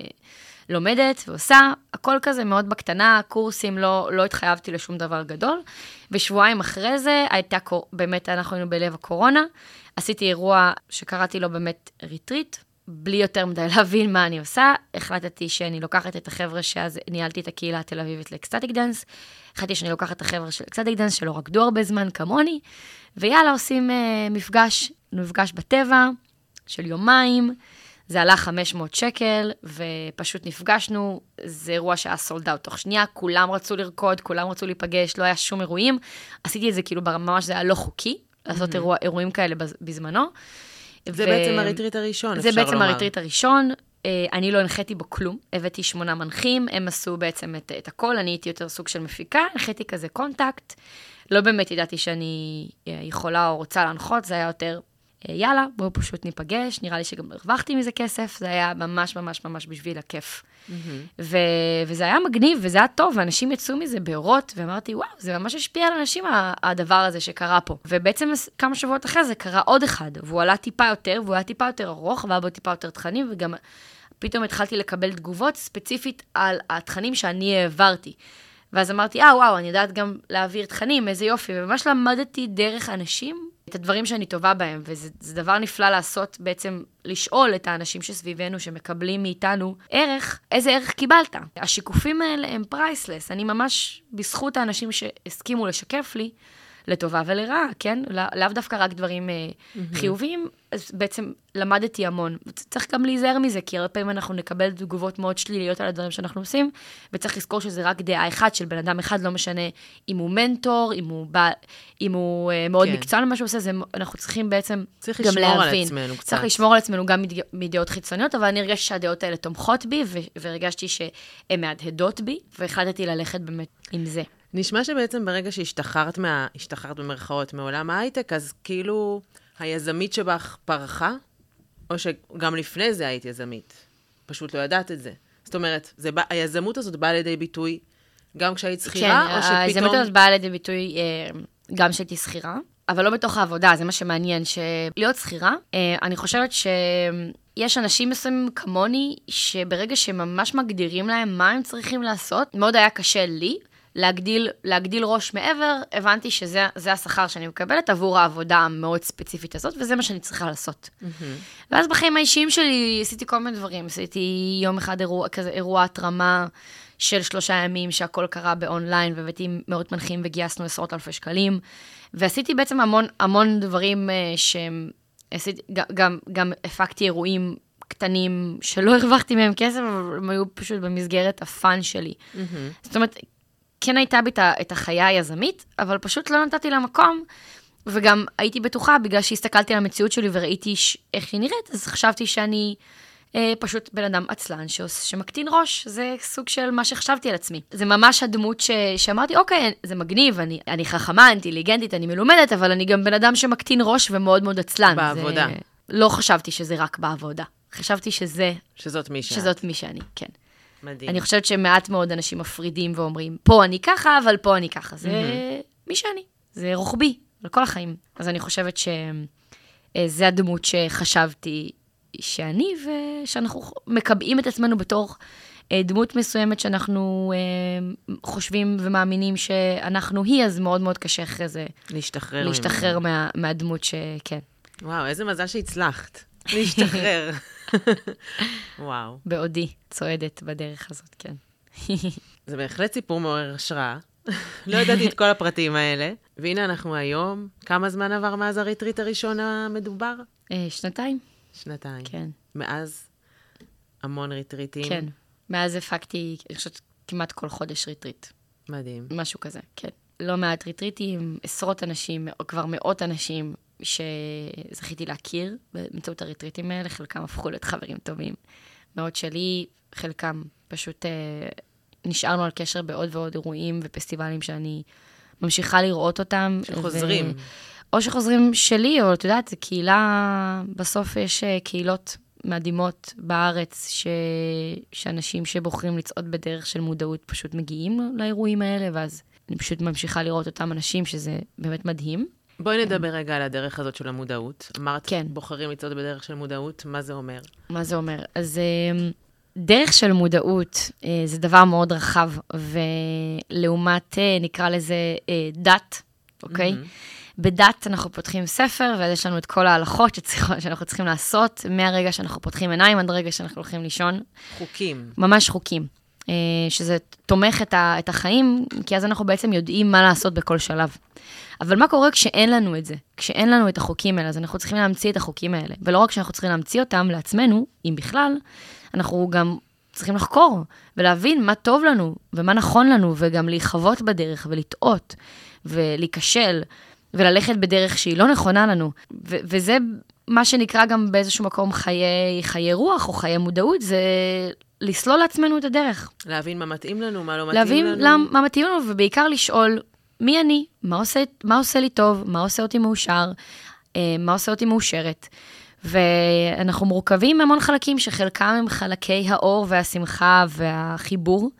לומדת ועושה, הכל כזה מאוד בקטנה, קורסים, לא, לא התחייבתי לשום דבר גדול. ושבועיים אחרי זה, הייתה, באמת, אנחנו היינו בלב הקורונה, עשיתי אירוע שקראתי לו באמת ריטריט, בלי יותר מדי להבין מה אני עושה, החלטתי שאני לוקחת את החבר'ה שאז ניהלתי את הקהילה התל אביבית ל ecstatic dance, החלטתי שאני לוקחת את החבר'ה של ecstatic dance שלא רקדו הרבה זמן כמוני, ויאללה, עושים אה, מפגש, מפגש בטבע של יומיים, זה עלה 500 שקל, ופשוט נפגשנו, זה אירוע שהיה sold out תוך שנייה, כולם רצו לרקוד, כולם רצו להיפגש, לא היה שום אירועים. עשיתי את זה כאילו ממש, זה היה לא חוקי, לעשות אירוע, אירועים כאלה בזמנו. זה ו... בעצם הריטריט הראשון, אפשר לומר. זה בעצם הריטריט הראשון. אה, אני לא הנחיתי בו כלום, הבאתי שמונה מנחים, הם עשו בעצם את, את הכל, אני הייתי יותר סוג של מפיקה, הנחיתי כזה contact. לא באמת ידעתי שאני אה, יכולה או רוצה להנחות, זה היה יותר יאללה, בואו פשוט ניפגש, נראה לי שגם הרווחתי מזה כסף, זה היה ממש ממש ממש בשביל הכיף. Mm-hmm. ו- וזה היה מגניב, וזה היה טוב, ואנשים יצאו מזה באורות, ואמרתי, וואו, זה ממש השפיע על אנשים, הדבר הזה שקרה פה. ובעצם כמה שבועות אחרי זה קרה עוד אחד, והוא עלה טיפה יותר, והוא היה טיפה יותר ארוך, והיה בו טיפה יותר תכנים, וגם פתאום התחלתי לקבל תגובות ספציפית על התכנים שאני העברתי. ואז אמרתי, אה, וואו, אני יודעת גם להעביר תכנים, איזה יופי, וממש למדתי דרך אנשים את הדברים שאני טובה בהם, וזה דבר נפלא לעשות, בעצם לשאול את האנשים שסביבנו, שמקבלים מאיתנו ערך, איזה ערך קיבלת. השיקופים האלה הם priceless, אני ממש, בזכות האנשים שהסכימו לשקף לי, לטובה ולרעה, כן? לא, לאו דווקא רק דברים mm-hmm. חיוביים, אז בעצם למדתי המון. צריך גם להיזהר מזה, כי הרבה פעמים אנחנו נקבל תגובות מאוד שליליות על הדברים שאנחנו עושים, וצריך לזכור שזה רק דעה אחת של בן אדם אחד, לא משנה אם הוא מנטור, אם הוא, בא, אם הוא מאוד כן. מקצוען למה שהוא עושה, זה, אנחנו צריכים בעצם צריך גם להבין. צריך לשמור על עצמנו קצת. צריך לשמור על עצמנו גם מדעות חיצוניות, אבל אני הרגשתי שהדעות האלה תומכות בי, והרגשתי שהן מהדהדות בי, והחלטתי ללכת באמת עם זה. נשמע שבעצם ברגע שהשתחררת מה... השתחררת במרכאות מעולם ההייטק, אז כאילו היזמית שבך פרחה, או שגם לפני זה היית יזמית. פשוט לא ידעת את זה. זאת אומרת, זה בא, היזמות הזאת באה לידי ביטוי גם כשהיית שכירה, כן, או שפתאום... כן, היזמות הזאת באה לידי ביטוי אה, גם כשהייתי שכירה, אבל לא בתוך העבודה, זה מה שמעניין, שלהיות שכירה, אה, אני חושבת שיש אנשים מסוימים כמוני, שברגע שממש מגדירים להם מה הם צריכים לעשות, מאוד היה קשה לי להגדיל, להגדיל ראש מעבר, הבנתי שזה השכר שאני מקבלת עבור העבודה המאוד ספציפית הזאת, וזה מה שאני צריכה לעשות. Mm-hmm. ואז בחיים האישיים שלי עשיתי כל מיני דברים. עשיתי יום אחד אירוע, כזה אירוע התרמה של שלושה ימים, שהכל קרה באונליין, והבאתי מאות מנחים וגייסנו עשרות אלפי שקלים. ועשיתי בעצם המון, המון דברים uh, שהם... עשיתי, גם, גם הפקתי אירועים קטנים שלא הרווחתי מהם כסף, אבל הם היו פשוט במסגרת הפאן שלי. Mm-hmm. זאת אומרת, כן הייתה בי את החיה היזמית, אבל פשוט לא נתתי לה מקום, וגם הייתי בטוחה, בגלל שהסתכלתי על המציאות שלי וראיתי ש... איך היא נראית, אז חשבתי שאני אה, פשוט בן אדם עצלן שעוש... שמקטין ראש, זה סוג של מה שחשבתי על עצמי. זה ממש הדמות ש... שאמרתי, אוקיי, זה מגניב, אני, אני חכמה, אינטליגנטית, אני מלומדת, אבל אני גם בן אדם שמקטין ראש ומאוד מאוד עצלן. בעבודה. זה... לא חשבתי שזה רק בעבודה. חשבתי שזה... שזאת מי שאת. שזאת מי שאני, כן. מדהים. אני חושבת שמעט מאוד אנשים מפרידים ואומרים, פה אני ככה, אבל פה אני ככה. זה מי שאני, זה רוחבי, לכל החיים. אז אני חושבת שזה הדמות שחשבתי שאני, ושאנחנו מקבעים את עצמנו בתור אה, דמות מסוימת שאנחנו אה, חושבים ומאמינים שאנחנו היא, אז מאוד מאוד קשה אחרי זה להשתחרר, להשתחרר מה, מהדמות שכן. וואו, איזה מזל שהצלחת. להשתחרר. וואו. בעודי, צועדת בדרך הזאת, כן. זה בהחלט סיפור מעורר השראה. לא ידעתי את כל הפרטים האלה. והנה אנחנו היום, כמה זמן עבר מאז הריטריט הראשון המדובר? אה, שנתיים. שנתיים. כן. מאז המון ריטריטים. כן. מאז הפקתי, אני חושבת, כמעט כל חודש ריטריט. מדהים. משהו כזה, כן. לא מעט ריטריטים, עשרות אנשים, כבר מאות אנשים, שזכיתי להכיר באמצעות הריטריטים האלה, חלקם הפכו להיות חברים טובים מאוד שלי, חלקם פשוט אה, נשארנו על קשר בעוד ועוד אירועים ופסטיבלים שאני ממשיכה לראות אותם. שחוזרים. ו... או שחוזרים שלי, או את יודעת, זו קהילה, בסוף יש אה, קהילות מדהימות בארץ, ש... שאנשים שבוחרים לצעוד בדרך של מודעות פשוט מגיעים לאירועים האלה, ואז אני פשוט ממשיכה לראות אותם אנשים, שזה באמת מדהים. בואי נדבר רגע על הדרך הזאת של המודעות. אמרת, כן. בוחרים לצעוד בדרך של מודעות, מה זה אומר? מה זה אומר? אז אמ, דרך של מודעות אה, זה דבר מאוד רחב, ולעומת, אה, נקרא לזה, אה, דת, אוקיי? Mm-hmm. בדת אנחנו פותחים ספר, ואז יש לנו את כל ההלכות שצריך, שאנחנו צריכים לעשות, מהרגע שאנחנו פותחים עיניים עד הרגע שאנחנו הולכים לישון. חוקים. ממש חוקים. אה, שזה תומך את, ה, את החיים, כי אז אנחנו בעצם יודעים מה לעשות בכל שלב. אבל מה קורה כשאין לנו את זה? כשאין לנו את החוקים האלה, אז אנחנו צריכים להמציא את החוקים האלה. ולא רק שאנחנו צריכים להמציא אותם לעצמנו, אם בכלל, אנחנו גם צריכים לחקור ולהבין מה טוב לנו ומה נכון לנו, וגם להיחוות בדרך ולטעות ולהיכשל וללכת בדרך שהיא לא נכונה לנו. ו- וזה מה שנקרא גם באיזשהו מקום חיי, חיי רוח או חיי מודעות, זה לסלול לעצמנו את הדרך. להבין מה מתאים לנו, מה לא מתאים להבין לנו. למ, מה מתאים לנו, ובעיקר לשאול מי אני, מה עושה, מה עושה לי טוב, מה עושה אותי מאושר, אה, מה עושה אותי מאושרת. ואנחנו מורכבים מהמון חלקים, שחלקם הם חלקי האור והשמחה והחיבור,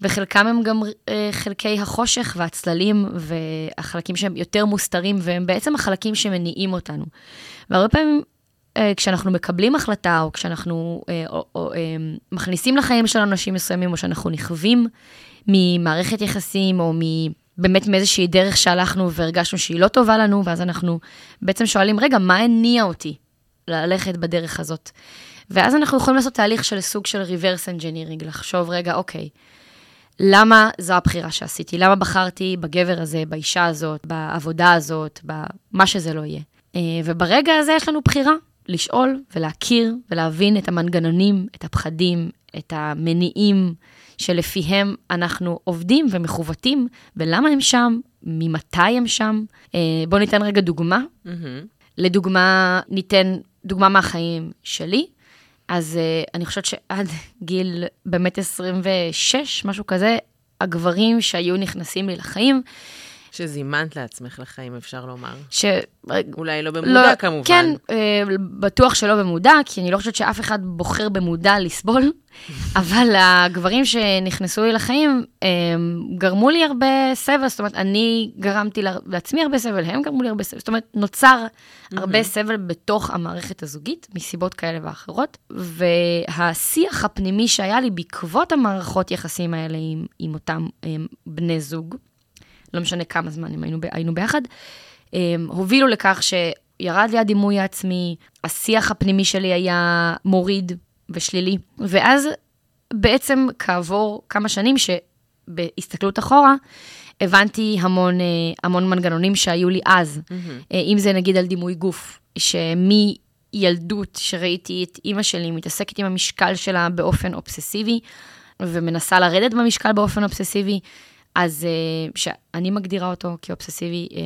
וחלקם הם גם אה, חלקי החושך והצללים, והחלקים שהם יותר מוסתרים, והם בעצם החלקים שמניעים אותנו. והרבה פעמים כשאנחנו מקבלים החלטה, או כשאנחנו אה, או, או, אה, מכניסים לחיים של אנשים מסוימים, או שאנחנו נכווים ממערכת יחסים, או מ... באמת מאיזושהי דרך שהלכנו והרגשנו שהיא לא טובה לנו, ואז אנחנו בעצם שואלים, רגע, מה הניע אותי ללכת בדרך הזאת? ואז אנחנו יכולים לעשות תהליך של סוג של reverse engineering, לחשוב, רגע, אוקיי, למה זו הבחירה שעשיתי? למה בחרתי בגבר הזה, באישה הזאת, בעבודה הזאת, במה שזה לא יהיה? אה, וברגע הזה יש לנו בחירה, לשאול ולהכיר ולהבין את המנגנונים, את הפחדים, את המניעים שלפיהם אנחנו עובדים ומכוותים, ולמה הם שם, ממתי הם שם. אה, בואו ניתן רגע דוגמה. מהמם. לדוגמה, ניתן דוגמה מהחיים שלי. אז uh, אני חושבת שעד גיל באמת 26, משהו כזה, הגברים שהיו נכנסים לי לחיים, שזימנת לעצמך לחיים, אפשר לומר. ש... אולי לא במודע, כמובן. כן, אה, בטוח שלא במודע, כי אני לא חושבת שאף אחד בוחר במודע לסבול, אבל הגברים שנכנסו לי לחיים אה, גרמו לי הרבה סבל, זאת אומרת, אני גרמתי לעצמי הרבה סבל, הם גרמו לי הרבה סבל, זאת אומרת, נוצר הרבה סבל בתוך המערכת הזוגית, מסיבות כאלה ואחרות, והשיח הפנימי שהיה לי בעקבות המערכות יחסים האלה עם, עם אותם אה, בני זוג, לא משנה כמה זמן הם היינו, היינו ביחד, um, הובילו לכך שירד לי הדימוי העצמי, השיח הפנימי שלי היה מוריד ושלילי. ואז בעצם כעבור כמה שנים, שבהסתכלות אחורה, הבנתי המון, uh, המון מנגנונים שהיו לי אז. אה, אם זה נגיד על דימוי גוף, שמילדות שראיתי את אימא שלי מתעסקת עם המשקל שלה באופן אובססיבי, ומנסה לרדת במשקל באופן אובססיבי, אז אה, שאני מגדירה אותו כאובססיבי, אה,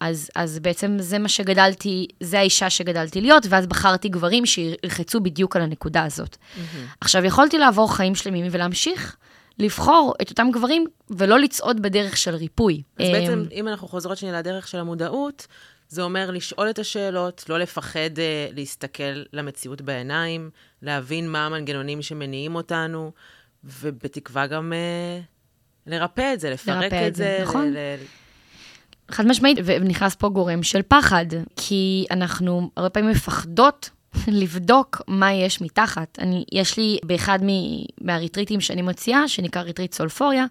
אז, אז בעצם זה מה שגדלתי, זה האישה שגדלתי להיות, ואז בחרתי גברים שילחצו בדיוק על הנקודה הזאת. עכשיו, יכולתי לעבור חיים שלמים ולהמשיך לבחור את אותם גברים, ולא לצעוד בדרך של ריפוי. אז אה, בעצם, אם אנחנו חוזרות שנייה לדרך של המודעות, זה אומר לשאול את השאלות, לא לפחד אה, להסתכל למציאות בעיניים, להבין מה המנגנונים שמניעים אותנו, ובתקווה גם אה, לרפא את זה, לפרק את את זה, זה. נכון. ל- ל- חד משמעית, ונכנס פה גורם של פחד, כי אנחנו הרבה פעמים מפחדות לבדוק מה יש מתחת. אני, יש לי, באחד מ- מהריטריטים שאני מציעה, שנקרא ריטריט סולפוריה,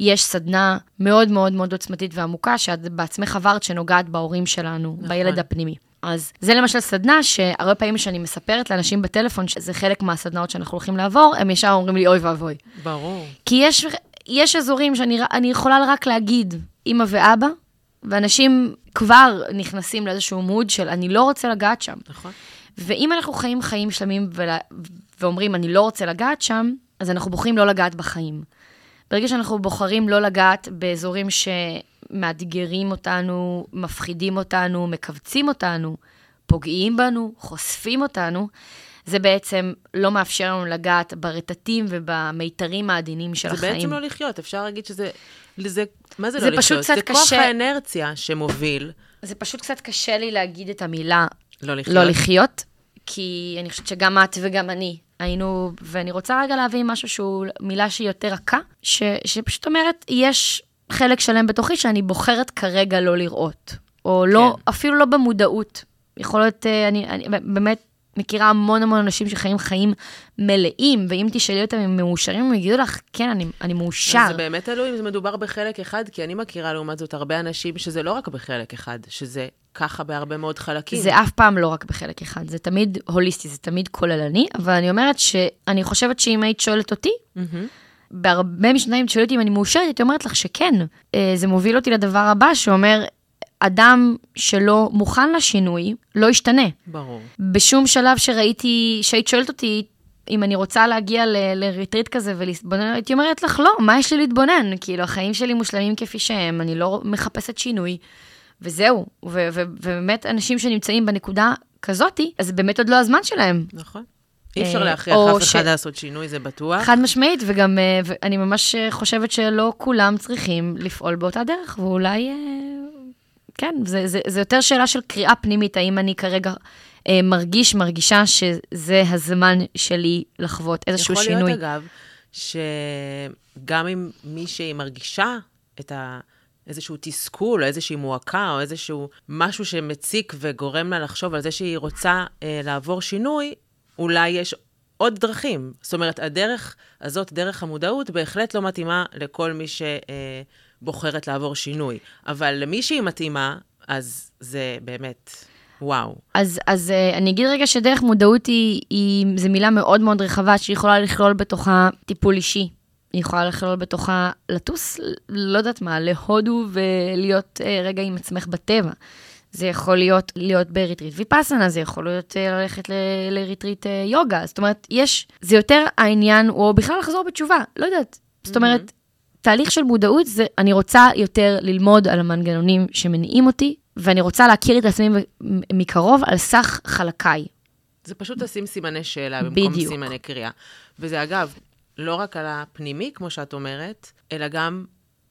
יש סדנה מאוד מאוד מאוד עוצמתית ועמוקה, שאת בעצמך עברת, שנוגעת בהורים שלנו, נכון. בילד הפנימי. אז זה למשל סדנה שהרבה פעמים כשאני מספרת לאנשים בטלפון שזה חלק מהסדנאות שאנחנו הולכים לעבור, הם ישר אומרים לי, אוי ואבוי. ברור. כי יש, יש אזורים שאני אני יכולה רק להגיד אימא ואבא, ואנשים כבר נכנסים לאיזשהו מוד של אני לא רוצה לגעת שם. נכון. ואם אנחנו חיים חיים שלמים ול, ואומרים אני לא רוצה לגעת שם, אז אנחנו בוחרים לא לגעת בחיים. ברגע שאנחנו בוחרים לא לגעת באזורים שמאתגרים אותנו, מפחידים אותנו, מכווצים אותנו, פוגעים בנו, חושפים אותנו, זה בעצם לא מאפשר לנו לגעת ברטטים ובמיתרים העדינים של זה החיים. בעצם לא לחיות, אפשר להגיד שזה... זה, מה זה, זה לא לחיות? זה כוח קשה. האנרציה שמוביל זה פשוט קצת קשה לי להגיד את המילה לא לחיות. לא לחיות, כי אני חושבת שגם את וגם אני היינו, ואני רוצה רגע להביא משהו שהוא מילה שהיא יותר רכה, ש, שפשוט אומרת, יש חלק שלם בתוכי שאני בוחרת כרגע לא לראות, או לא, כן. אפילו לא במודעות. יכול להיות, אה, אני, אני באמת מכירה המון המון אנשים שחיים חיים מלאים, ואם תשאלי אותם אם הם מאושרים, הם יגידו לך, כן, אני, אני מאושר. זה באמת תלוי אם זה מדובר בחלק אחד, כי אני מכירה לעומת זאת הרבה אנשים שזה לא רק בחלק אחד, שזה ככה בהרבה מאוד חלקים. זה אף פעם לא רק בחלק אחד, זה תמיד הוליסטי, זה תמיד כוללני, אבל אני אומרת שאני חושבת שאם היית שואלת אותי, מהמם. בהרבה משניים תשאלי אותי אם אני מאושרת, הייתי אומרת לך שכן. אה, זה מוביל אותי לדבר הבא, שאומר, אדם שלא מוכן לשינוי, לא ישתנה. ברור. בשום שלב שראיתי, שהיית שואלת אותי אם אני רוצה להגיע ל- לריטריט כזה ולהתבונן, הייתי אומרת לך, לא, מה יש לי להתבונן? כאילו, החיים שלי מושלמים כפי שהם, אני לא מחפשת שינוי, וזהו. ו- ו- ובאמת, אנשים שנמצאים בנקודה כזאתי, אז באמת עוד לא הזמן שלהם. נכון. אי אפשר אה, להכריח אף ש- אחד לעשות שינוי, זה בטוח. חד משמעית, וגם אה, אני ממש אה, חושבת שלא כולם צריכים לפעול באותה דרך, ואולי, כן, זה, זה, זה יותר שאלה של קריאה פנימית, האם אני כרגע אה, מרגיש, מרגישה שזה הזמן שלי לחוות איזשהו יכול שינוי. להיות, אגב, שגם אם מישהי מרגישה את ה... איזשהו תסכול, או איזושהי מועקה, או איזשהו משהו שמציק וגורם לה לחשוב על זה שהיא רוצה אה, לעבור שינוי, אולי יש עוד דרכים. זאת אומרת, הדרך הזאת, דרך המודעות, בהחלט לא מתאימה לכל מי שבוחרת לעבור שינוי. אבל למי שהיא מתאימה, אז זה באמת, וואו. אז, אז אה, אני אגיד רגע שדרך מודעות היא, היא, זו מילה מאוד מאוד רחבה, שיכולה לכלול בתוכה טיפול אישי. היא יכולה לכלול בתוכה לטוס, לא יודעת מה, להודו ולהיות אה, רגע עם עצמך בטבע. זה יכול להיות להיות בריטריט ויפאסנה, זה יכול להיות אה, ללכת לריטריט יוגה. זאת אומרת, יש, זה יותר העניין, או בכלל לחזור בתשובה, לא יודעת. זאת אומרת, תהליך של מודעות זה, אני רוצה יותר ללמוד על המנגנונים שמניעים אותי, ואני רוצה להכיר את עצמי מקרוב על סך חלקיי. זה פשוט לשים סימני שאלה במקום בדיוק. סימני קריאה. וזה אגב, לא רק על הפנימי, כמו שאת אומרת, אלא גם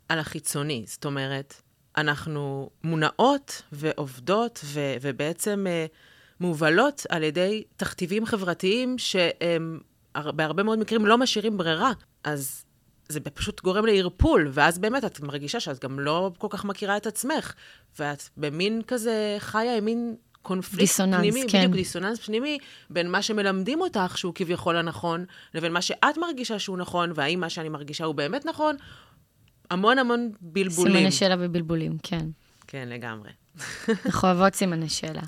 על החיצוני. זאת אומרת, אנחנו מונעות ועובדות ו- ובעצם uh, מובלות על ידי תכתיבים חברתיים שהם הר- בהרבה מאוד מקרים לא משאירים ברירה. אז זה פשוט גורם לערפול, ואז באמת את מרגישה שאת גם לא כל כך מכירה את עצמך, ואת במין כזה חיה עם מין קונפליקט דיסוננס, פנימי, כן. בדיוק דיסוננס פנימי, בין מה שמלמדים אותך שהוא כביכול הנכון, לבין מה שאת מרגישה שהוא נכון, והאם מה שאני מרגישה הוא באמת נכון, המון המון בלבולים. סימני שאלה ובלבולים, כן. כן, לגמרי. אנחנו אוהבות סימני שאלה,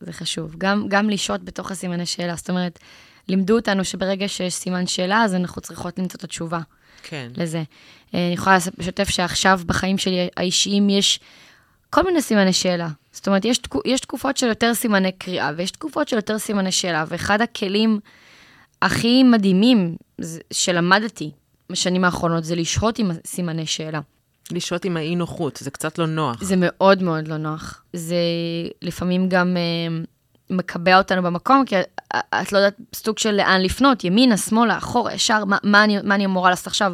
זה חשוב. גם, גם לשהות בתוך הסימני שאלה, זאת אומרת, לימדו אותנו שברגע שיש סימן שאלה, אז אנחנו צריכות למצוא את התשובה כן. לזה. אה, אני יכולה לשתף שעכשיו בחיים שלי האישיים יש כל מיני סימני שאלה. זאת אומרת, יש, תקו- יש תקופות של יותר סימני קריאה, ויש תקופות של יותר סימני שאלה, ואחד הכלים הכי מדהימים שלמדתי בשנים האחרונות זה לשהות עם סימני שאלה. לשהות עם האי-נוחות, זה קצת לא נוח. זה מאוד מאוד לא נוח. זה לפעמים גם אה, מקבע אותנו במקום, כי את לא יודעת סוג של לאן לפנות, ימינה, שמאלה, אחורה, ישר, מה, מה, אני, מה אני אמורה לעשות עכשיו?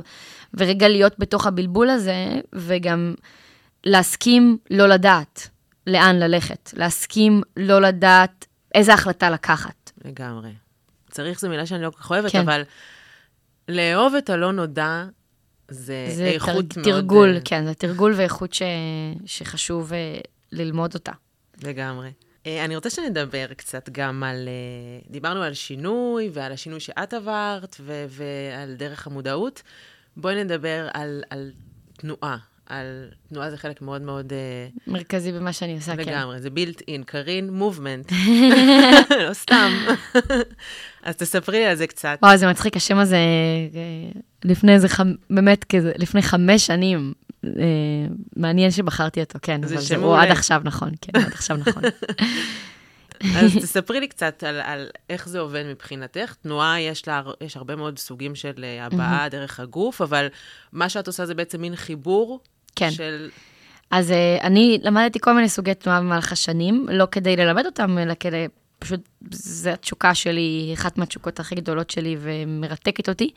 ורגע להיות בתוך הבלבול הזה, וגם להסכים לא לדעת לאן ללכת. להסכים לא לדעת איזה החלטה לקחת. לגמרי. צריך זו מילה שאני לא כל כך אוהבת, כן. אבל לאהוב את הלא נודע, זה, זה איכות תר, מאוד... תרגול, אה, כן, זה תרגול ואיכות ש, שחשוב אה, ללמוד אותה. לגמרי. אה, אני רוצה שנדבר קצת גם על... אה, דיברנו על שינוי ועל השינוי שאת עברת ו- ועל דרך המודעות. בואי נדבר על, על תנועה. על תנועה זה חלק מאוד מאוד אה, מרכזי במה שאני עושה, כן. לגמרי, זה built in, קרין מובמנט. לא סתם. אז תספרי לי על זה קצת. וואו, זה מצחיק, השם הזה, לפני איזה, חמ... באמת כזה, לפני חמש שנים, מעניין שבחרתי אותו, כן, אבל זה, הוא. עד עכשיו נכון, כן, עד עכשיו נכון. אז תספרי לי קצת על, על איך זה עובד מבחינתך. תנועה, יש לה יש הרבה מאוד סוגים של אה, הבעה דרך הגוף, אבל מה שאת עושה זה בעצם מין חיבור כן. של... אז אה, אני למדתי כל מיני סוגי תנועה במהלך השנים, לא כדי ללמד אותם, אלא כדי, פשוט, זו התשוקה שלי, אחת מהתשוקות הכי גדולות שלי ומרתקת אותי.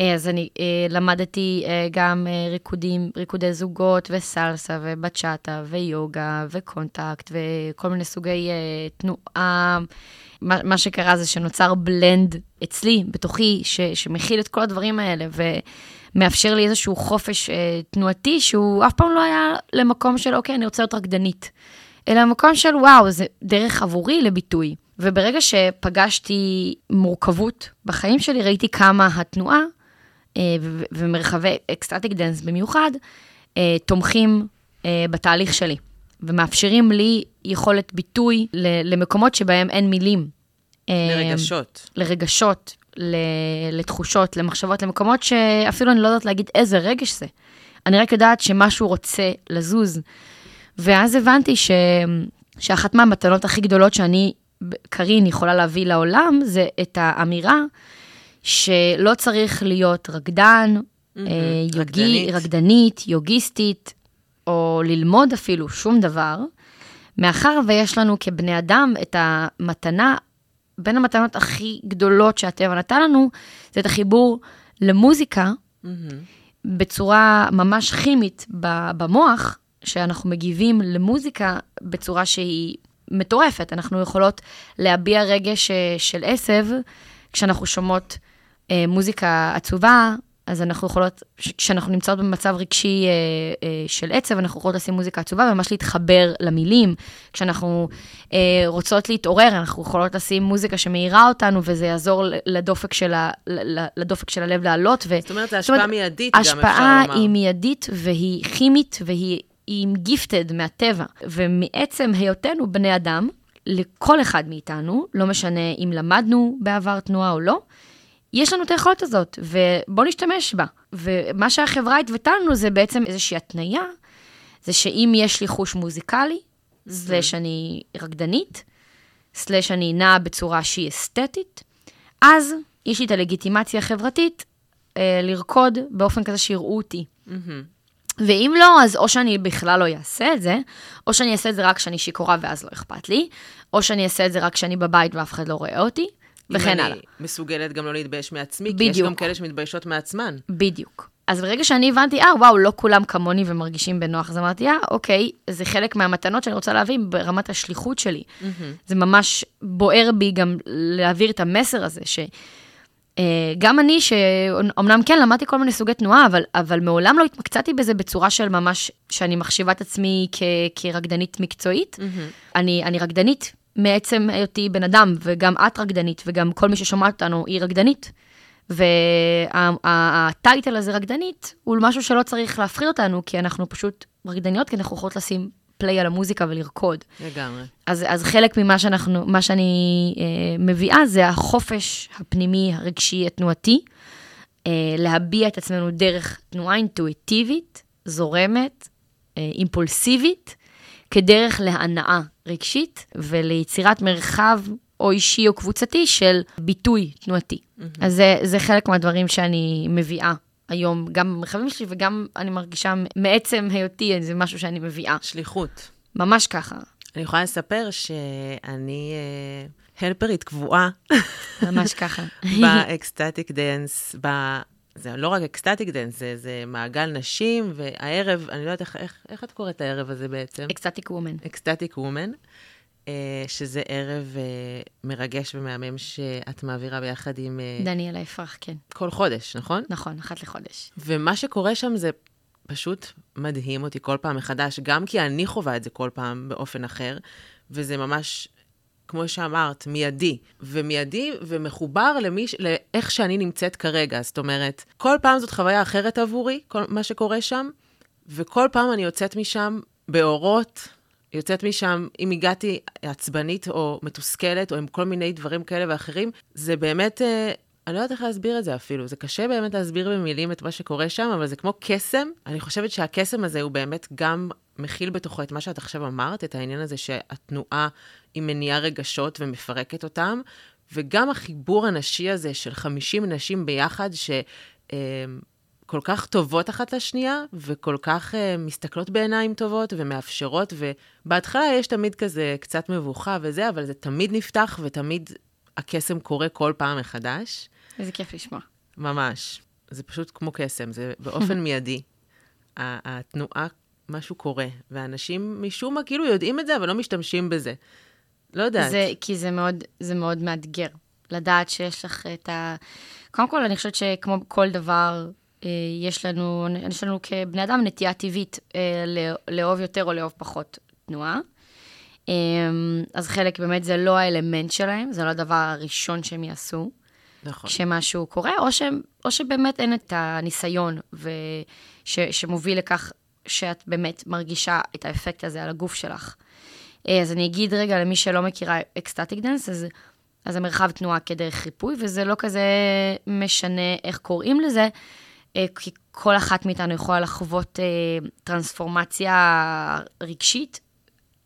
אה, אז אני אה, למדתי אה, גם ריקודים, ריקודי זוגות וסלסה ובצ'אטה ויוגה וקונטקט וכל מיני סוגי תנועה. מה, שקרה זה שנוצר בלנד אצלי, בתוכי, ש, שמכיל את כל הדברים האלה, ומאפשר לי איזשהו חופש תנועתי, שהוא אף פעם לא היה למקום של, אוקיי, אני רוצה להיות רקדנית, אלא למקום של, וואו, זה דרך עבורי לביטוי. וברגע שפגשתי מורכבות בחיים שלי, ראיתי כמה התנועה אה, ומרחבי ecstatic dance במיוחד, אה, תומכים אה, בתהליך שלי, ומאפשרים לי יכולת ביטוי למקומות שבהם אין מילים. לרגשות. לרגשות, לתחושות, למחשבות, למקומות שאפילו אני לא יודעת להגיד איזה רגש זה. אני רק יודעת שמשהו רוצה לזוז. ואז הבנתי ש... שאחת מהמתנות הכי גדולות שאני, קארין, יכולה להביא לעולם, זה את האמירה שלא צריך להיות רקדן, אה, יוגי, רקדנית. רקדנית, יוגיסטית, או ללמוד אפילו שום דבר, מאחר ויש לנו כבני אדם את המתנה, בין המתנות הכי גדולות שהטבע נתן לנו, זה את החיבור למוזיקה בצורה ממש כימית במוח, שאנחנו מגיבים למוזיקה בצורה שהיא מטורפת. אנחנו יכולות להביע רגש אה, של עשב כשאנחנו שומעות אה, מוזיקה עצובה, אז אנחנו יכולות, כשאנחנו נמצאות במצב רגשי אה, אה, של עצב, אנחנו יכולות לשים מוזיקה עצובה וממש להתחבר למילים. כשאנחנו אה, רוצות להתעורר, אנחנו יכולות לשים מוזיקה שמאירה אותנו, וזה יעזור לדופק של, ה, לדופק של הלב לעלות. ו... זאת אומרת, זו השפעה מיידית גם, אפשר ההשפעה לומר. היא מיידית והיא כימית והיא היא גיפטד מהטבע. ומעצם היותנו בני אדם, לכל אחד מאיתנו, לא משנה אם למדנו בעבר תנועה או לא, יש לנו את היכולת הזאת, ובואו נשתמש בה. ומה שהחברה התוותה לנו זה בעצם איזושהי התניה, זה שאם יש לי חוש מוזיקלי, סלש אני רקדנית, סלש אני נעה בצורה שהיא אסתטית, אז יש לי את הלגיטימציה החברתית אה, לרקוד באופן כזה שיראו אותי. ואם לא, אז או שאני בכלל לא אעשה את זה, או שאני אעשה את זה רק כשאני שיכורה ואז לא אכפת לי, או שאני אעשה את זה רק כשאני בבית ואף אחד לא רואה אותי, וכן אם הלאה. אני מסוגלת גם לא להתבייש מעצמי, כי יש בדיוק. גם כאלה שמתביישות מעצמן. בדיוק. אז ברגע שאני הבנתי, אה, וואו, לא כולם כמוני ומרגישים בנוח, אז אמרתי, אה, אוקיי, זה חלק מהמתנות שאני רוצה להביא ברמת השליחות שלי. זה ממש בוער בי גם להעביר את המסר הזה, שגם אני, שאומנם כן, למדתי כל מיני סוגי תנועה, אבל, אבל מעולם לא התמקצעתי בזה בצורה של ממש, שאני מחשיבה את עצמי כ, כרקדנית מקצועית. אני, אני רקדנית מעצם היותי בן אדם, וגם את רקדנית, וגם כל מי ששומע אותנו היא רקדנית. והטייטל הזה רקדנית הוא משהו שלא צריך להפחיד אותנו, כי אנחנו פשוט רקדניות, כי אנחנו יכולות לשים פליי על המוזיקה ולרקוד. לגמרי. אז, אז חלק ממה שאנחנו, מה שאני אה, מביאה זה החופש הפנימי, הרגשי, התנועתי, אה, להביע את עצמנו דרך תנועה אינטואיטיבית, זורמת, אה, אימפולסיבית, כדרך להנאה רגשית וליצירת מרחב או אישי או קבוצתי של ביטוי תנועתי. Mm-hmm. אז זה, זה חלק מהדברים שאני מביאה היום, גם במרחבים שלי וגם אני מרגישה מעצם היותי, זה משהו שאני מביאה. שליחות. ממש ככה. אני יכולה לספר שאני אה, הלפרית קבועה ממש ככה. ב ecstatic dance, ב... זה לא רק ecstatic dance, זה, זה מעגל נשים, והערב, אני לא יודעת איך, איך, איך את קוראת לערב הזה בעצם? ecstatic woman. ecstatic woman, שזה ערב אה, מרגש ומהמם שאת מעבירה ביחד עם אה, דניאלה יפרח, כן. כל חודש, נכון? נכון, אחת לחודש. ומה שקורה שם זה פשוט מדהים אותי כל פעם מחדש, גם כי אני חווה את זה כל פעם באופן אחר, וזה ממש, כמו שאמרת, מיידי. ומיידי ומחובר למי, לאיך שאני נמצאת כרגע. זאת אומרת, כל פעם זאת חוויה אחרת עבורי, כל מה שקורה שם, וכל פעם אני יוצאת משם באורות, יוצאת משם, אם הגעתי עצבנית או מתוסכלת, או עם כל מיני דברים כאלה ואחרים, זה באמת... אה, אני לא יודעת איך להסביר את זה אפילו. זה קשה באמת להסביר במילים את מה שקורה שם, אבל זה כמו קסם. אני חושבת שהקסם הזה הוא באמת גם מכיל בתוכו את מה שאת עכשיו אמרת, את העניין הזה שהתנועה היא מניעה רגשות ומפרקת אותם, וגם החיבור הנשי הזה של 50 נשים ביחד, ש... כל כך טובות אחת לשנייה, וכל כך uh, מסתכלות בעיניים טובות ומאפשרות, ובהתחלה יש תמיד כזה קצת מבוכה וזה, אבל זה תמיד נפתח ותמיד הקסם קורה כל פעם מחדש. איזה כיף לשמוע. ממש. זה פשוט כמו קסם, זה באופן מיידי. התנועה, משהו קורה, ואנשים משום מה כאילו יודעים את זה, אבל לא משתמשים בזה. לא יודעת. זה, כי זה מאוד, זה מאוד מאתגר, לדעת שיש לך את ה... קודם כל, אני חושבת שכמו כל דבר, יש לנו, יש לנו כבני אדם נטייה טבעית לאהוב יותר או לאהוב פחות תנועה. אמ, אז חלק באמת זה לא האלמנט שלהם, זה לא הדבר הראשון שהם יעשו. נכון. כשמשהו קורה, או, ש, או שבאמת אין את הניסיון וש, שמוביל לכך שאת באמת מרגישה את האפקט הזה על הגוף שלך. אה, אז אני אגיד רגע למי שלא מכירה ecstatic dance, אז, אז המרחב תנועה כדרך ריפוי, וזה לא כזה משנה איך קוראים לזה, אה, כי כל אחת מאיתנו יכולה לחוות אה, טרנספורמציה רגשית,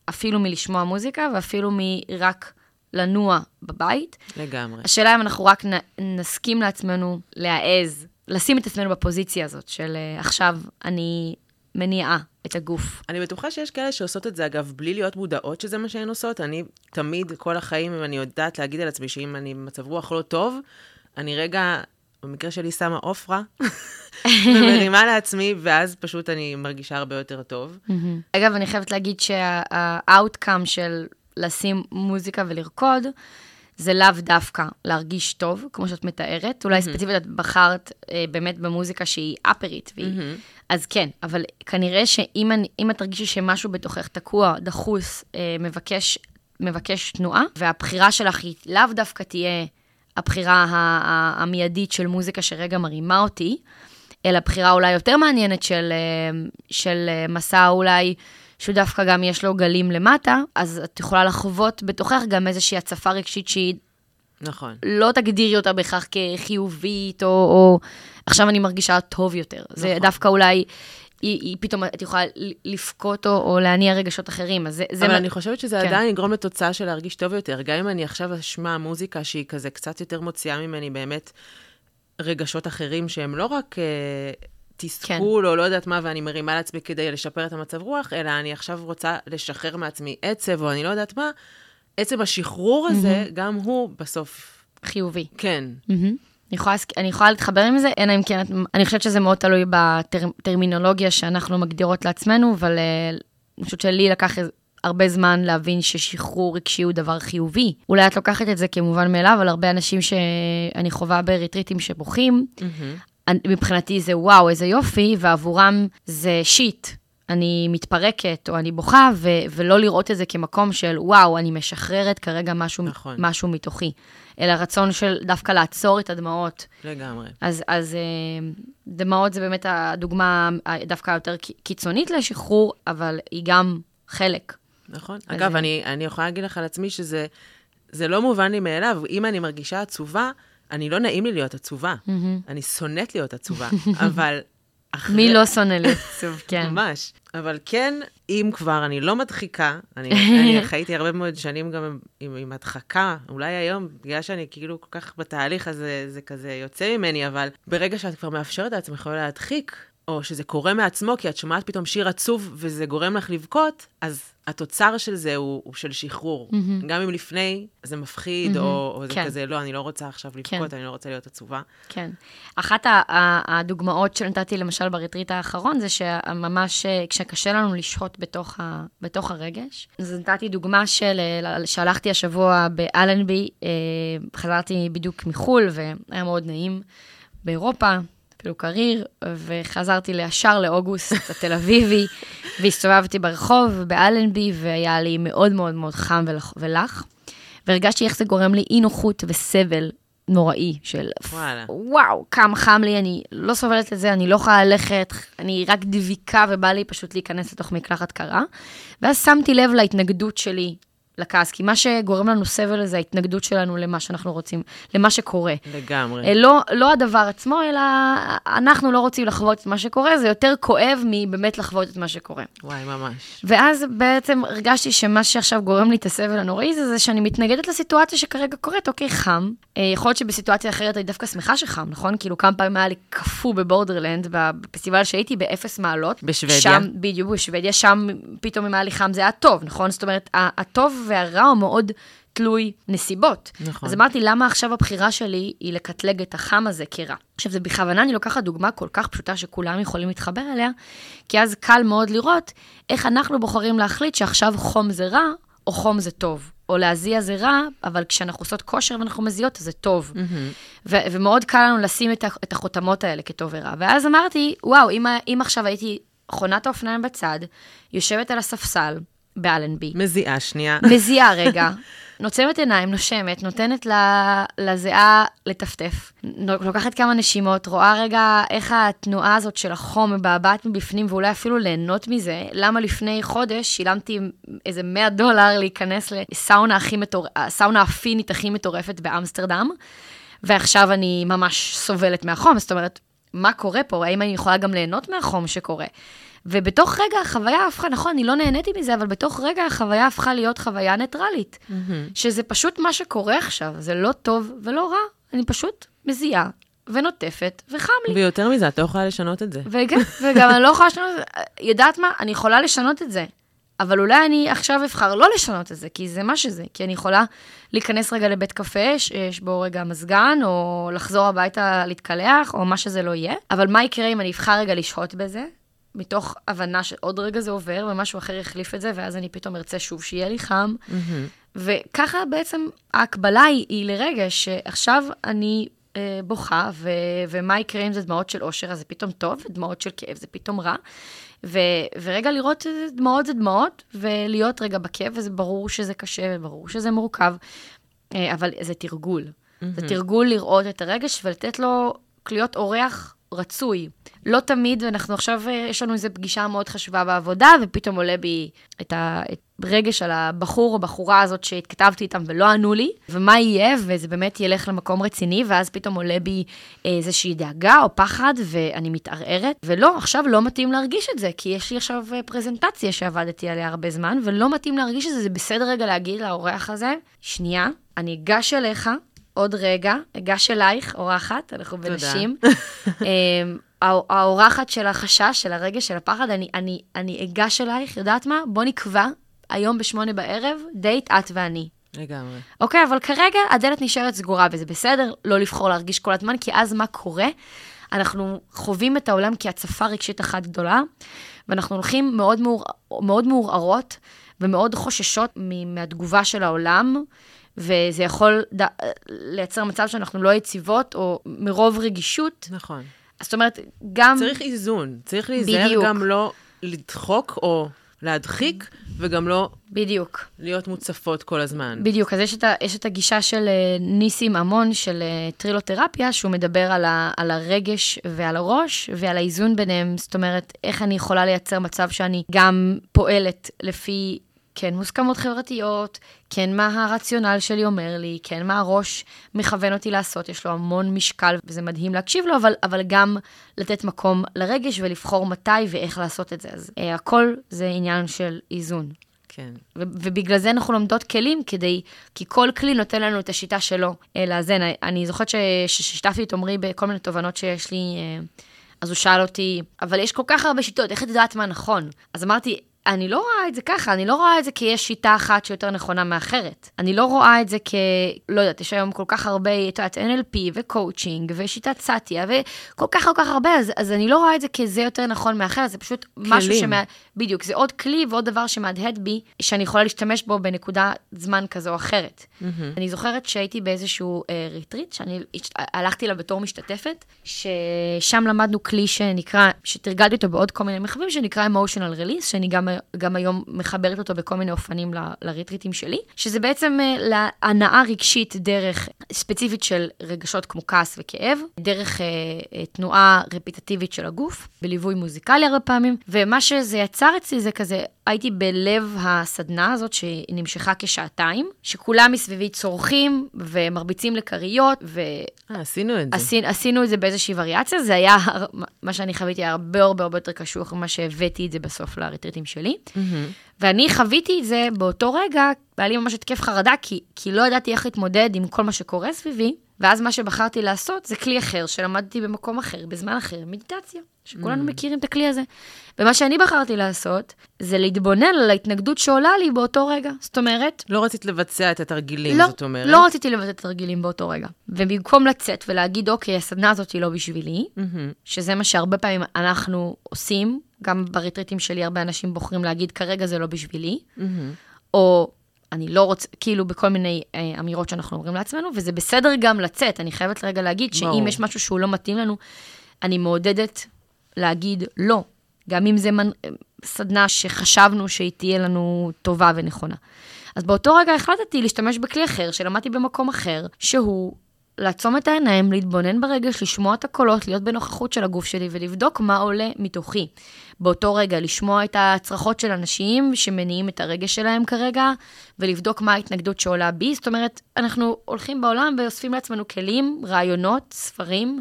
אפילו מלשמוע מוזיקה ואפילו רק לנוע בבית. לגמרי. השאלה אם אנחנו רק נ, נסכים לעצמנו להעז, לשים את עצמנו בפוזיציה הזאת של אה, עכשיו אני מניעה את הגוף. אני בטוחה שיש כאלה שעושות את זה, אגב, בלי להיות מודעות שזה מה שהן עושות. אני תמיד, כל החיים, אם אני יודעת להגיד על עצמי שאם אני במצב רוח לא טוב, אני רגע, במקרה שלי שמה עופרה, ומרימה לעצמי, ואז פשוט אני מרגישה הרבה יותר טוב. אגב, אני חייבת להגיד שה-outcome של לשים מוזיקה ולרקוד, זה לאו דווקא להרגיש טוב, כמו שאת מתארת. אולי mm-hmm. ספציפית את בחרת אה, באמת במוזיקה שהיא אפרית, והיא... Mm-hmm. אז כן, אבל כנראה שאם אני, את תרגישי שמשהו בתוכך תקוע, דחוס, אה, מבקש, מבקש תנועה, והבחירה שלך היא לאו דווקא תהיה הבחירה המיידית של מוזיקה שרגע מרימה אותי, אלא בחירה אולי יותר מעניינת של, אה, של אה, מסע אולי... שהוא דווקא גם יש לו גלים למטה, אז את יכולה לחוות בתוכך גם איזושהי הצפה רגשית שהיא... נכון. לא תגדירי אותה בהכרח כחיובית, או, או עכשיו אני מרגישה טוב יותר. נכון. זה דווקא אולי... היא, היא פתאום, את יכולה לבכות או, או להניע רגשות אחרים, אז זה... אבל זה אני מה... חושבת שזה כן. עדיין יגרום לתוצאה של להרגיש טוב יותר. גם אם אני עכשיו אשמע מוזיקה שהיא כזה קצת יותר מוציאה ממני באמת רגשות אחרים, שהם לא רק אה, תסכול, כן. או לא יודעת מה, ואני מרימה לעצמי כדי לשפר את המצב רוח, אלא אני עכשיו רוצה לשחרר מעצמי עצב, או אני לא יודעת מה, עצם השחרור הזה, mm-hmm. גם הוא בסוף... חיובי. כן. Mm-hmm. אני יכולה, אני יכולה להתחבר עם זה, אלא אם כן, אני חושבת שזה מאוד תלוי בטרמינולוגיה שאנחנו מגדירות לעצמנו, אבל אה, אני חושבת שלי לקח הרבה זמן להבין ששחרור רגשי הוא דבר חיובי. אולי את לוקחת את זה כמובן מאליו, אבל הרבה אנשים שאני חווה בריטריטים שבוכים, mm-hmm. מבחינתי זה וואו, איזה יופי, ועבורם זה שיט. אני מתפרקת או אני בוכה, ו- ולא לראות את זה כמקום של וואו, אני משחררת כרגע משהו, נכון. משהו מתוכי. אלא רצון של דווקא לעצור את הדמעות. לגמרי. אז, אז אה, דמעות זה באמת הדוגמה דווקא היותר קיצונית לשחרור, אבל היא גם חלק. נכון. אגב, אני, אני יכולה להגיד לך על עצמי שזה לא מובן לי מאליו. אם אני מרגישה עצובה, אני לא נעים לי להיות עצובה. אני שונאת להיות עצובה, אבל אחרי... מי לא שונא להיות עצוב, כן. ממש. אבל כן, אם כבר אני לא מדחיקה, אני, אני חייתי הרבה מאוד שנים גם עם, עם, עם הדחקה, אולי היום, בגלל שאני כאילו כל כך בתהליך, הזה, זה כזה יוצא ממני, אבל ברגע שאת כבר מאפשרת לעצמך להדחיק, או שזה קורה מעצמו, כי את שומעת פתאום שיר עצוב וזה גורם לך לבכות, אז התוצר של זה הוא, הוא של שחרור. Mm-hmm. גם אם לפני זה מפחיד, mm-hmm. או, או זה כן. כזה, לא, אני לא רוצה עכשיו לבכות, כן. אני לא רוצה להיות עצובה. כן. אחת הדוגמאות שנתתי למשל ברטריט האחרון, זה שממש אה, כשקשה לנו לשהות בתוך, ה, בתוך הרגש, אז נתתי דוגמה של, אה, שהלכתי השבוע באלנבי, אה, חזרתי בדיוק מחו"ל, והיה מאוד נעים באירופה. אפילו קריר, וחזרתי לישר לאוגוסט התל אביבי, והסתובבתי ברחוב באלנבי, והיה לי מאוד מאוד מאוד חם ולח, והרגשתי איך זה גורם לי אי נוחות וסבל נוראי של וואלה. וואו, כמה חם לי, אני לא סובלת את זה, אני לא יכולה ללכת, אני רק דביקה ובא לי פשוט להיכנס לתוך מקלחת קרה. ואז שמתי לב להתנגדות שלי לכעס, כי מה שגורם לנו סבל זה ההתנגדות שלנו למה שאנחנו רוצים, למה שקורה. לגמרי. אה, לא, לא הדבר עצמו, אלא אנחנו לא רוצים לחוות את מה שקורה, זה יותר כואב מבאמת לחוות את מה שקורה. וואי, ממש. ואז בעצם הרגשתי שמה שעכשיו גורם לי את הסבל הנוראי זה, זה שאני מתנגדת לסיטואציה שכרגע קורית, אוקיי, חם. אה, יכול להיות שבסיטואציה אחרת אני דווקא שמחה שחם, נכון? כאילו כמה פעמים היה לי קפוא בבורדרלנד, בפסטיבל שהייתי באפס מעלות. בשוודיה. שם, בדיוק, בשוודיה, שם פתאום אם היה לי חם זה היה טוב, נכון? זאת אומרת, הטוב והרע הוא מאוד תלוי נסיבות. נכון. אז אמרתי, למה עכשיו הבחירה שלי היא לקטלג את החם הזה כרע? עכשיו, זה בכוונה, אני לוקחת דוגמה כל כך פשוטה שכולם יכולים להתחבר אליה, כי אז קל מאוד לראות איך אנחנו בוחרים להחליט שעכשיו חום זה רע, או חום זה טוב. או להזיע זה רע, אבל כשאנחנו עושות כושר ואנחנו מזיעות, זה טוב. Mm-hmm. ו- ומאוד קל לנו לשים את, ה- את החותמות האלה כטוב ורע. ואז אמרתי, וואו, אם, אם עכשיו הייתי חונת האופניים בצד, יושבת על הספסל, באלנבי. מזיעה שנייה. מזיעה רגע, נוצמת עיניים, נושמת, נותנת לזיעה לטפטף, לוקחת כמה נשימות, רואה רגע איך התנועה הזאת של החום מבעבעת מבפנים, ואולי אפילו ליהנות מזה. למה לפני חודש שילמתי איזה 100 דולר להיכנס לסאונה הכי מטור... הסאונה הפינית הכי מטורפת באמסטרדם, ועכשיו אני ממש סובלת מהחום, זאת אומרת, מה קורה פה? האם אני יכולה גם ליהנות מהחום שקורה? ובתוך רגע החוויה הפכה, נכון, אני לא נהניתי מזה, אבל בתוך רגע החוויה הפכה להיות חוויה ניטרלית. שזה פשוט מה שקורה עכשיו, זה לא טוב ולא רע, אני פשוט מזיעה ונוטפת וחם לי. ויותר מזה, את לא יכולה לשנות את זה. וגם, וגם אני לא יכולה לשנות את זה, יודעת מה? אני יכולה לשנות את זה. אבל אולי אני עכשיו אבחר לא לשנות את זה, כי זה מה שזה. כי אני יכולה להיכנס רגע לבית קפה, שיש בו רגע מזגן, או לחזור הביתה להתקלח, או מה שזה לא יהיה. אבל מה יקרה אם אני אבחר רגע לשהות בזה, מתוך הבנה שעוד רגע זה עובר, ומשהו אחר יחליף את זה, ואז אני פתאום ארצה שוב שיהיה לי חם. וככה בעצם ההקבלה היא, היא לרגע שעכשיו אני אה, בוכה, ו, ומה יקרה אם זה דמעות של אושר, אז זה פתאום טוב, ודמעות של כאב זה פתאום רע. ו, ורגע לראות דמעות זה דמעות, ולהיות רגע בכאב, וזה ברור שזה קשה, וברור שזה מורכב, אה, אבל זה תרגול. זה תרגול לראות את הרגש ולתת לו להיות אורח רצוי. לא תמיד, ואנחנו עכשיו, אה, יש לנו איזו פגישה מאוד חשובה בעבודה, ופתאום עולה בי את הרגש על הבחור או בחורה הזאת שהתכתבתי איתם ולא ענו לי, ומה יהיה, וזה באמת ילך למקום רציני, ואז פתאום עולה בי איזושהי דאגה או פחד, ואני מתערערת, ולא, עכשיו לא מתאים להרגיש את זה, כי יש לי עכשיו אה, פרזנטציה שעבדתי עליה הרבה זמן, ולא מתאים להרגיש את זה, זה בסדר רגע להגיד לאורח הזה, שנייה, אני אגש אליך, עוד רגע, אגש אלייך, אורחת, אנחנו. בנשים. הא- האורחת של החשש, של הרגש, של הפחד, אני, אני, אני אגש אלייך, יודעת מה? בוא נקבע היום בשמונה בערב, דייט את ואני. לגמרי. אוקיי, אבל כרגע הדלת נשארת סגורה, וזה בסדר לא לבחור להרגיש כל הזמן, כי אז מה קורה? אנחנו חווים את העולם כהצפה רגשית אחת גדולה, ואנחנו הולכים מאוד, מעור... מאוד מעורערות ומאוד חוששות מהתגובה של העולם, וזה יכול ד... לייצר מצב שאנחנו לא יציבות, או מרוב רגישות. נכון. זאת אומרת, גם... צריך איזון. צריך להיזהר בדיוק. גם לא לדחוק או להדחיק, וגם לא בדיוק. להיות מוצפות כל הזמן. בדיוק, אז יש את, ה, יש את הגישה של אה, ניסים המון, של אה, טרילותרפיה, שהוא מדבר על, ה, על הרגש ועל הראש, ועל האיזון ביניהם, זאת אומרת, איך אני יכולה לייצר מצב שאני גם פועלת לפי, כן, מוסכמות חברתיות, כן, מה הרציונל שלי אומר לי, כן, מה הראש מכוון אותי לעשות, יש לו המון משקל, וזה מדהים להקשיב לו, אבל, אבל גם לתת מקום לרגש ולבחור מתי ואיך לעשות את זה. אז אה, הכל זה עניין של איזון. כן. ו- ובגלל זה אנחנו לומדות כלים כדי, כי כל כלי נותן לנו את השיטה שלו אה, לאזן. אני זוכרת ששיתפתי את עמרי בכל מיני תובנות שיש לי, אה, אז הוא שאל אותי, אבל יש כל כך הרבה שיטות, איך את יודעת מה נכון? אז אמרתי, אני לא רואה את זה ככה, אני לא רואה את זה כי יש שיטה אחת שיותר נכונה מאחרת. אני לא רואה את זה כ... לא יודעת, יש היום כל כך הרבה, את יודעת, NLP וקואוצ'ינג ושיטת סאטיה וכל כך כל כך הרבה, אז, אז אני לא רואה את זה כזה יותר נכון מאחרת, זה פשוט משהו כלים. שמה... בדיוק, זה עוד כלי ועוד דבר שמהדהד בי, שאני יכולה להשתמש בו בנקודה זמן כזו או אחרת. אני זוכרת שהייתי באיזשהו אה, ריטריט, שאני הלכתי לה בתור משתתפת, ששם למדנו כלי שנקרא, שתרגלתי אותו בעוד כל מיני מרחבים, שנקרא emotional release, שאני גם, גם היום מחברת אותו בכל מיני אופנים ל- לריטריטים שלי, שזה בעצם אה, להנאה רגשית דרך ספציפית של רגשות כמו כעס וכאב, דרך אה, אה, תנועה רפיטטיבית של הגוף, בליווי מוזיקלי הרבה פעמים, ומה שזה יצר אצלי זה כזה, הייתי בלב הסדנה הזאת שנמשכה כשעתיים, שכולם מסביבי צורכים ומרביצים לכריות, ועשינו אה, עשינו את זה. עשינו את זה באיזושהי וריאציה, זה היה, מה שאני חוויתי היה הרבה הרבה הרבה יותר קשוח ממה שהבאתי את זה בסוף לריטריטים שלי. ואני חוויתי את זה באותו רגע, היה לי ממש התקף חרדה, כי, כי לא ידעתי איך להתמודד עם כל מה שקורה סביבי, ואז מה שבחרתי לעשות זה כלי אחר, שלמדתי במקום אחר, בזמן אחר, מדיטציה, שכולנו מכירים את הכלי הזה. ומה שאני בחרתי לעשות, זה להתבונן על ההתנגדות שעולה לי באותו רגע. זאת אומרת, לא רצית לבצע את התרגילים, לא, זאת אומרת. לא רציתי לבצע תרגילים באותו רגע. ובמקום לצאת ולהגיד, אוקיי, הסדנה הזאת היא לא בשבילי, מהמם. שזה מה שהרבה פעמים אנחנו עושים, גם בריטריטים שלי הרבה אנשים בוחרים להגיד, כרגע זה לא בשבילי, מהמם. או אני לא רוצה, כאילו בכל מיני אה, אמירות שאנחנו אומרים לעצמנו, וזה בסדר גם לצאת. אני חייבת רגע להגיד שאם ברור. יש משהו שהוא לא מתאים לנו, אני מעודדת להגיד לא. גם אם זה מנ... סדנה שחשבנו שהיא תהיה לנו טובה ונכונה. אז באותו רגע החלטתי להשתמש בכלי אחר, שלמדתי במקום אחר, שהוא לעצום את העיניים, להתבונן ברגש, לשמוע את הקולות, להיות בנוכחות של הגוף שלי ולבדוק מה עולה מתוכי. באותו רגע, לשמוע את הצרחות של אנשים שמניעים את הרגש שלהם כרגע, ולבדוק מה ההתנגדות שעולה בי. זאת אומרת, אנחנו הולכים בעולם ואוספים לעצמנו כלים, רעיונות, ספרים,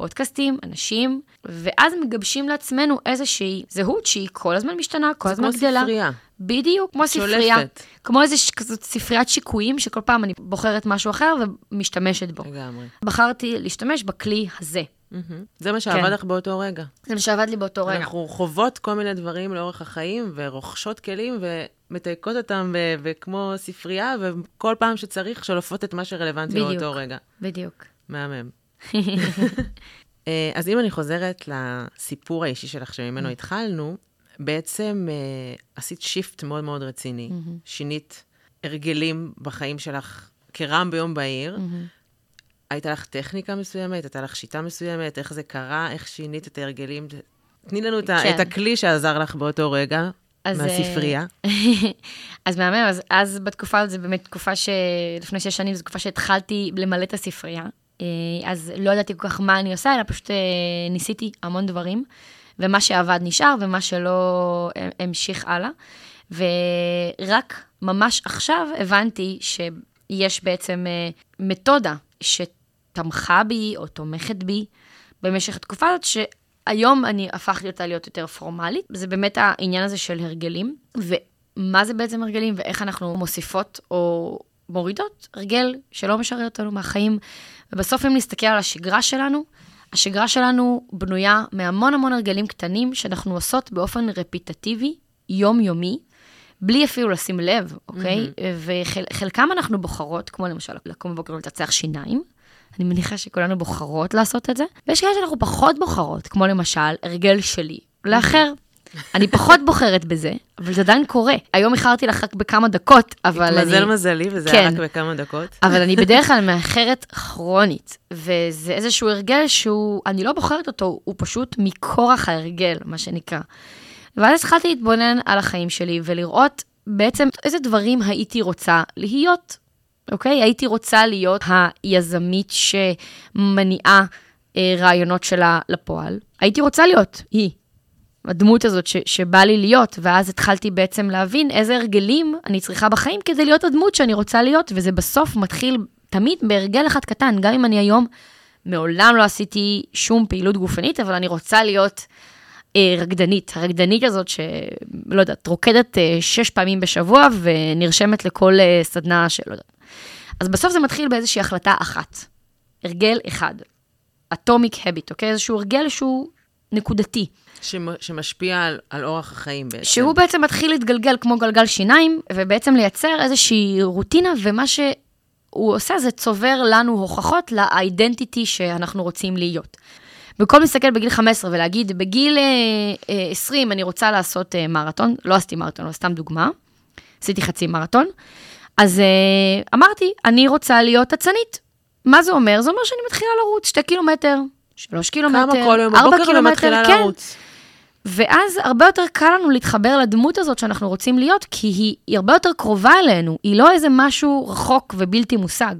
פודקאסטים, אנשים, ואז מגבשים לעצמנו איזושהי זהות שהיא כל הזמן משתנה, כל הזמן גדלה. זה כמו ספרייה. בדיוק, כמו שולפת. ספרייה. כמו איזה ש- כזאת ספריית שיקויים, שכל פעם אני בוחרת משהו אחר ומשתמשת בו. לגמרי. בחרתי להשתמש בכלי הזה. מהמם. זה מה שעבד כן. לך באותו רגע. זה מה שעבד לי באותו רגע. אנחנו חוות כל מיני דברים לאורך החיים, ורוכשות כלים, ומתייקות אותם, ו- וכמו ספרייה, וכל פעם שצריך, שולפות את מה שרלוונטי בדיוק. לאותו רגע. בדיוק. מהמם. אה, אז אם אני חוזרת לסיפור האישי שלך שממנו התחלנו, בעצם אה, עשית שיפט מאוד מאוד רציני. שינית הרגלים בחיים שלך כרעם ביום בהיר. הייתה לך טכניקה מסוימת, הייתה לך שיטה מסוימת, איך זה קרה, איך שינית את ההרגלים. תני לנו כן. את הכלי שעזר לך באותו רגע, אז, אה, מהספרייה. אז מהמם, אז, אז בתקופה הזאת, זו באמת תקופה ש... לפני שש שנים, זו תקופה שהתחלתי למלא את הספרייה. אה, אז לא ידעתי כל כך מה אני עושה, אלא פשוט אה, ניסיתי המון דברים, ומה שעבד נשאר, ומה שלא אה, המשיך הלאה. ורק ממש עכשיו הבנתי שיש בעצם מתודה שתמכה בי או תומכת בי במשך התקופה הזאת, שהיום אני הפכתי אותה להיות יותר פורמלית. זה באמת העניין הזה של הרגלים, ומה זה בעצם הרגלים ואיך אנחנו מוסיפות או מורידות הרגל שלא משרת אותנו מהחיים. ובסוף אם נסתכל על השגרה שלנו, השגרה שלנו בנויה מהמון המון הרגלים קטנים שאנחנו עושות באופן רפיטטיבי, יומיומי, בלי אפילו לשים לב, אוקיי? וחלקם אנחנו בוחרות, כמו למשל לקום בבוקר ולצצח שיניים. אני מניחה שכולנו בוחרות לעשות את זה. ויש כאלה שאנחנו פחות בוחרות, כמו למשל הרגל שלי, לאחר. אני פחות בוחרת בזה, אבל זה עדיין קורה. היום איחרתי לך רק בכמה דקות, אבל אני... התמזל מזלי, וזה כן. היה רק בכמה דקות. אבל אני בדרך כלל מאחרת כרונית, וזה איזשהו הרגל שהוא, אני לא בוחרת אותו, הוא פשוט מכורח ההרגל, מה שנקרא. ואז התחלתי להתבונן על החיים שלי ולראות בעצם איזה דברים הייתי רוצה להיות, אוקיי? הייתי רוצה להיות היזמית שמניעה אה, רעיונות שלה לפועל. הייתי רוצה להיות היא. הדמות הזאת ש, שבא לי להיות, ואז התחלתי בעצם להבין איזה הרגלים אני צריכה בחיים כדי להיות הדמות שאני רוצה להיות, וזה בסוף מתחיל תמיד בהרגל אחד קטן, גם אם אני היום מעולם לא עשיתי שום פעילות גופנית, אבל אני רוצה להיות אה, רקדנית. הרקדנית הזאת שלא יודעת, רוקדת אה, שש פעמים בשבוע ונרשמת לכל אה, סדנה שלא יודעת. אז בסוף זה מתחיל באיזושהי החלטה אחת, הרגל אחד, אטומיק הביט, אוקיי? איזשהו הרגל שהוא נקודתי. שמ- שמשפיע על, על אורח החיים בעצם. שהוא בעצם מתחיל להתגלגל כמו גלגל שיניים, ובעצם לייצר איזושהי רוטינה, ומה שהוא עושה זה צובר לנו הוכחות לאידנטיטי שאנחנו רוצים להיות. במקום להסתכל בגיל 15 ולהגיד, בגיל אה, אה, 20 אני רוצה לעשות אה, מרתון, לא עשיתי מרתון, אבל סתם דוגמה, עשיתי חצי מרתון, אז אה, אמרתי, אני רוצה להיות אצנית. מה זה אומר? זה אומר שאני מתחילה לרוץ 2 קילומטר, 3 קילומטר, כמה כל יום 4 בבוקר ומתחילה כן. לרוץ. ואז הרבה יותר קל לנו להתחבר לדמות הזאת שאנחנו רוצים להיות, כי היא, היא הרבה יותר קרובה אלינו, היא לא איזה משהו רחוק ובלתי מושג.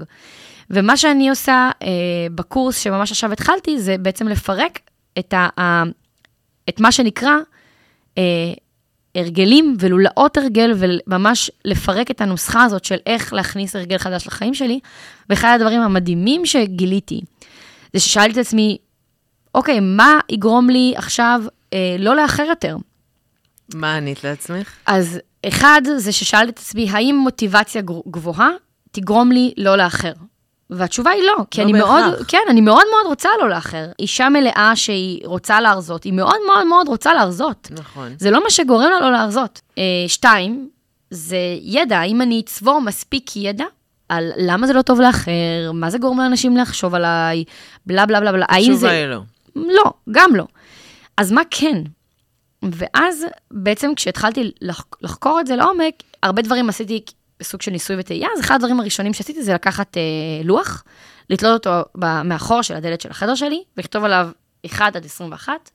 ומה שאני עושה אה, בקורס שממש עכשיו התחלתי, זה בעצם לפרק את, ה, ה, את מה שנקרא אה, הרגלים ולולאות הרגל, וממש לפרק את הנוסחה הזאת של איך להכניס הרגל חדש לחיים שלי. ואחד הדברים המדהימים שגיליתי, זה ששאלתי את עצמי, אוקיי, מה יגרום לי עכשיו אה, לא לאחר יותר? מה ענית לעצמך? אז אחד, זה ששאלתי את עצמי, האם מוטיבציה גבוהה תגרום לי לא לאחר? והתשובה היא לא, כי לא אני בהכרח. מאוד, כן, אני מאוד מאוד רוצה לא לאחר. אישה מלאה שהיא רוצה להרזות, היא מאוד מאוד מאוד רוצה להרזות. נכון. זה לא מה שגורם לה לא להרזות. אה, שתיים, זה ידע, אם אני אצבור מספיק ידע על למה זה לא טוב לאחר, מה זה גורם לאנשים לחשוב עליי, בלה בלה בלה בלה, האם התשובה. היא לא. לא, גם לא. אז מה כן? ואז בעצם כשהתחלתי לח- לחקור את זה לעומק, הרבה דברים עשיתי בסוג של ניסוי וטעייה, אז אחד הדברים הראשונים שעשיתי זה לקחת אה, לוח, לתלות אותו ב- מאחור של הדלת של החדר שלי, ולכתוב עליו 1 עד 21,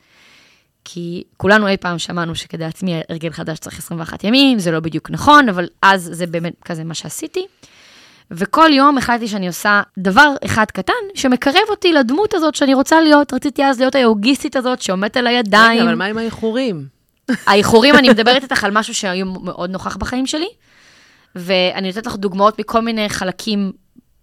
כי כולנו אי פעם שמענו שכדי להצמיע הרגל חדש צריך 21 ימים, זה לא בדיוק נכון, אבל אז זה באמת כזה מה שעשיתי. וכל יום החלטתי שאני עושה דבר אחד קטן שמקרב אותי לדמות הזאת שאני רוצה להיות. רציתי אז להיות היוגיסטית הזאת שעומדת על הידיים. רגע, אבל מה עם האיחורים? האיחורים, אני מדברת איתך על משהו שהיום מאוד נוכח בחיים שלי, ואני נותנת לך דוגמאות מכל מיני חלקים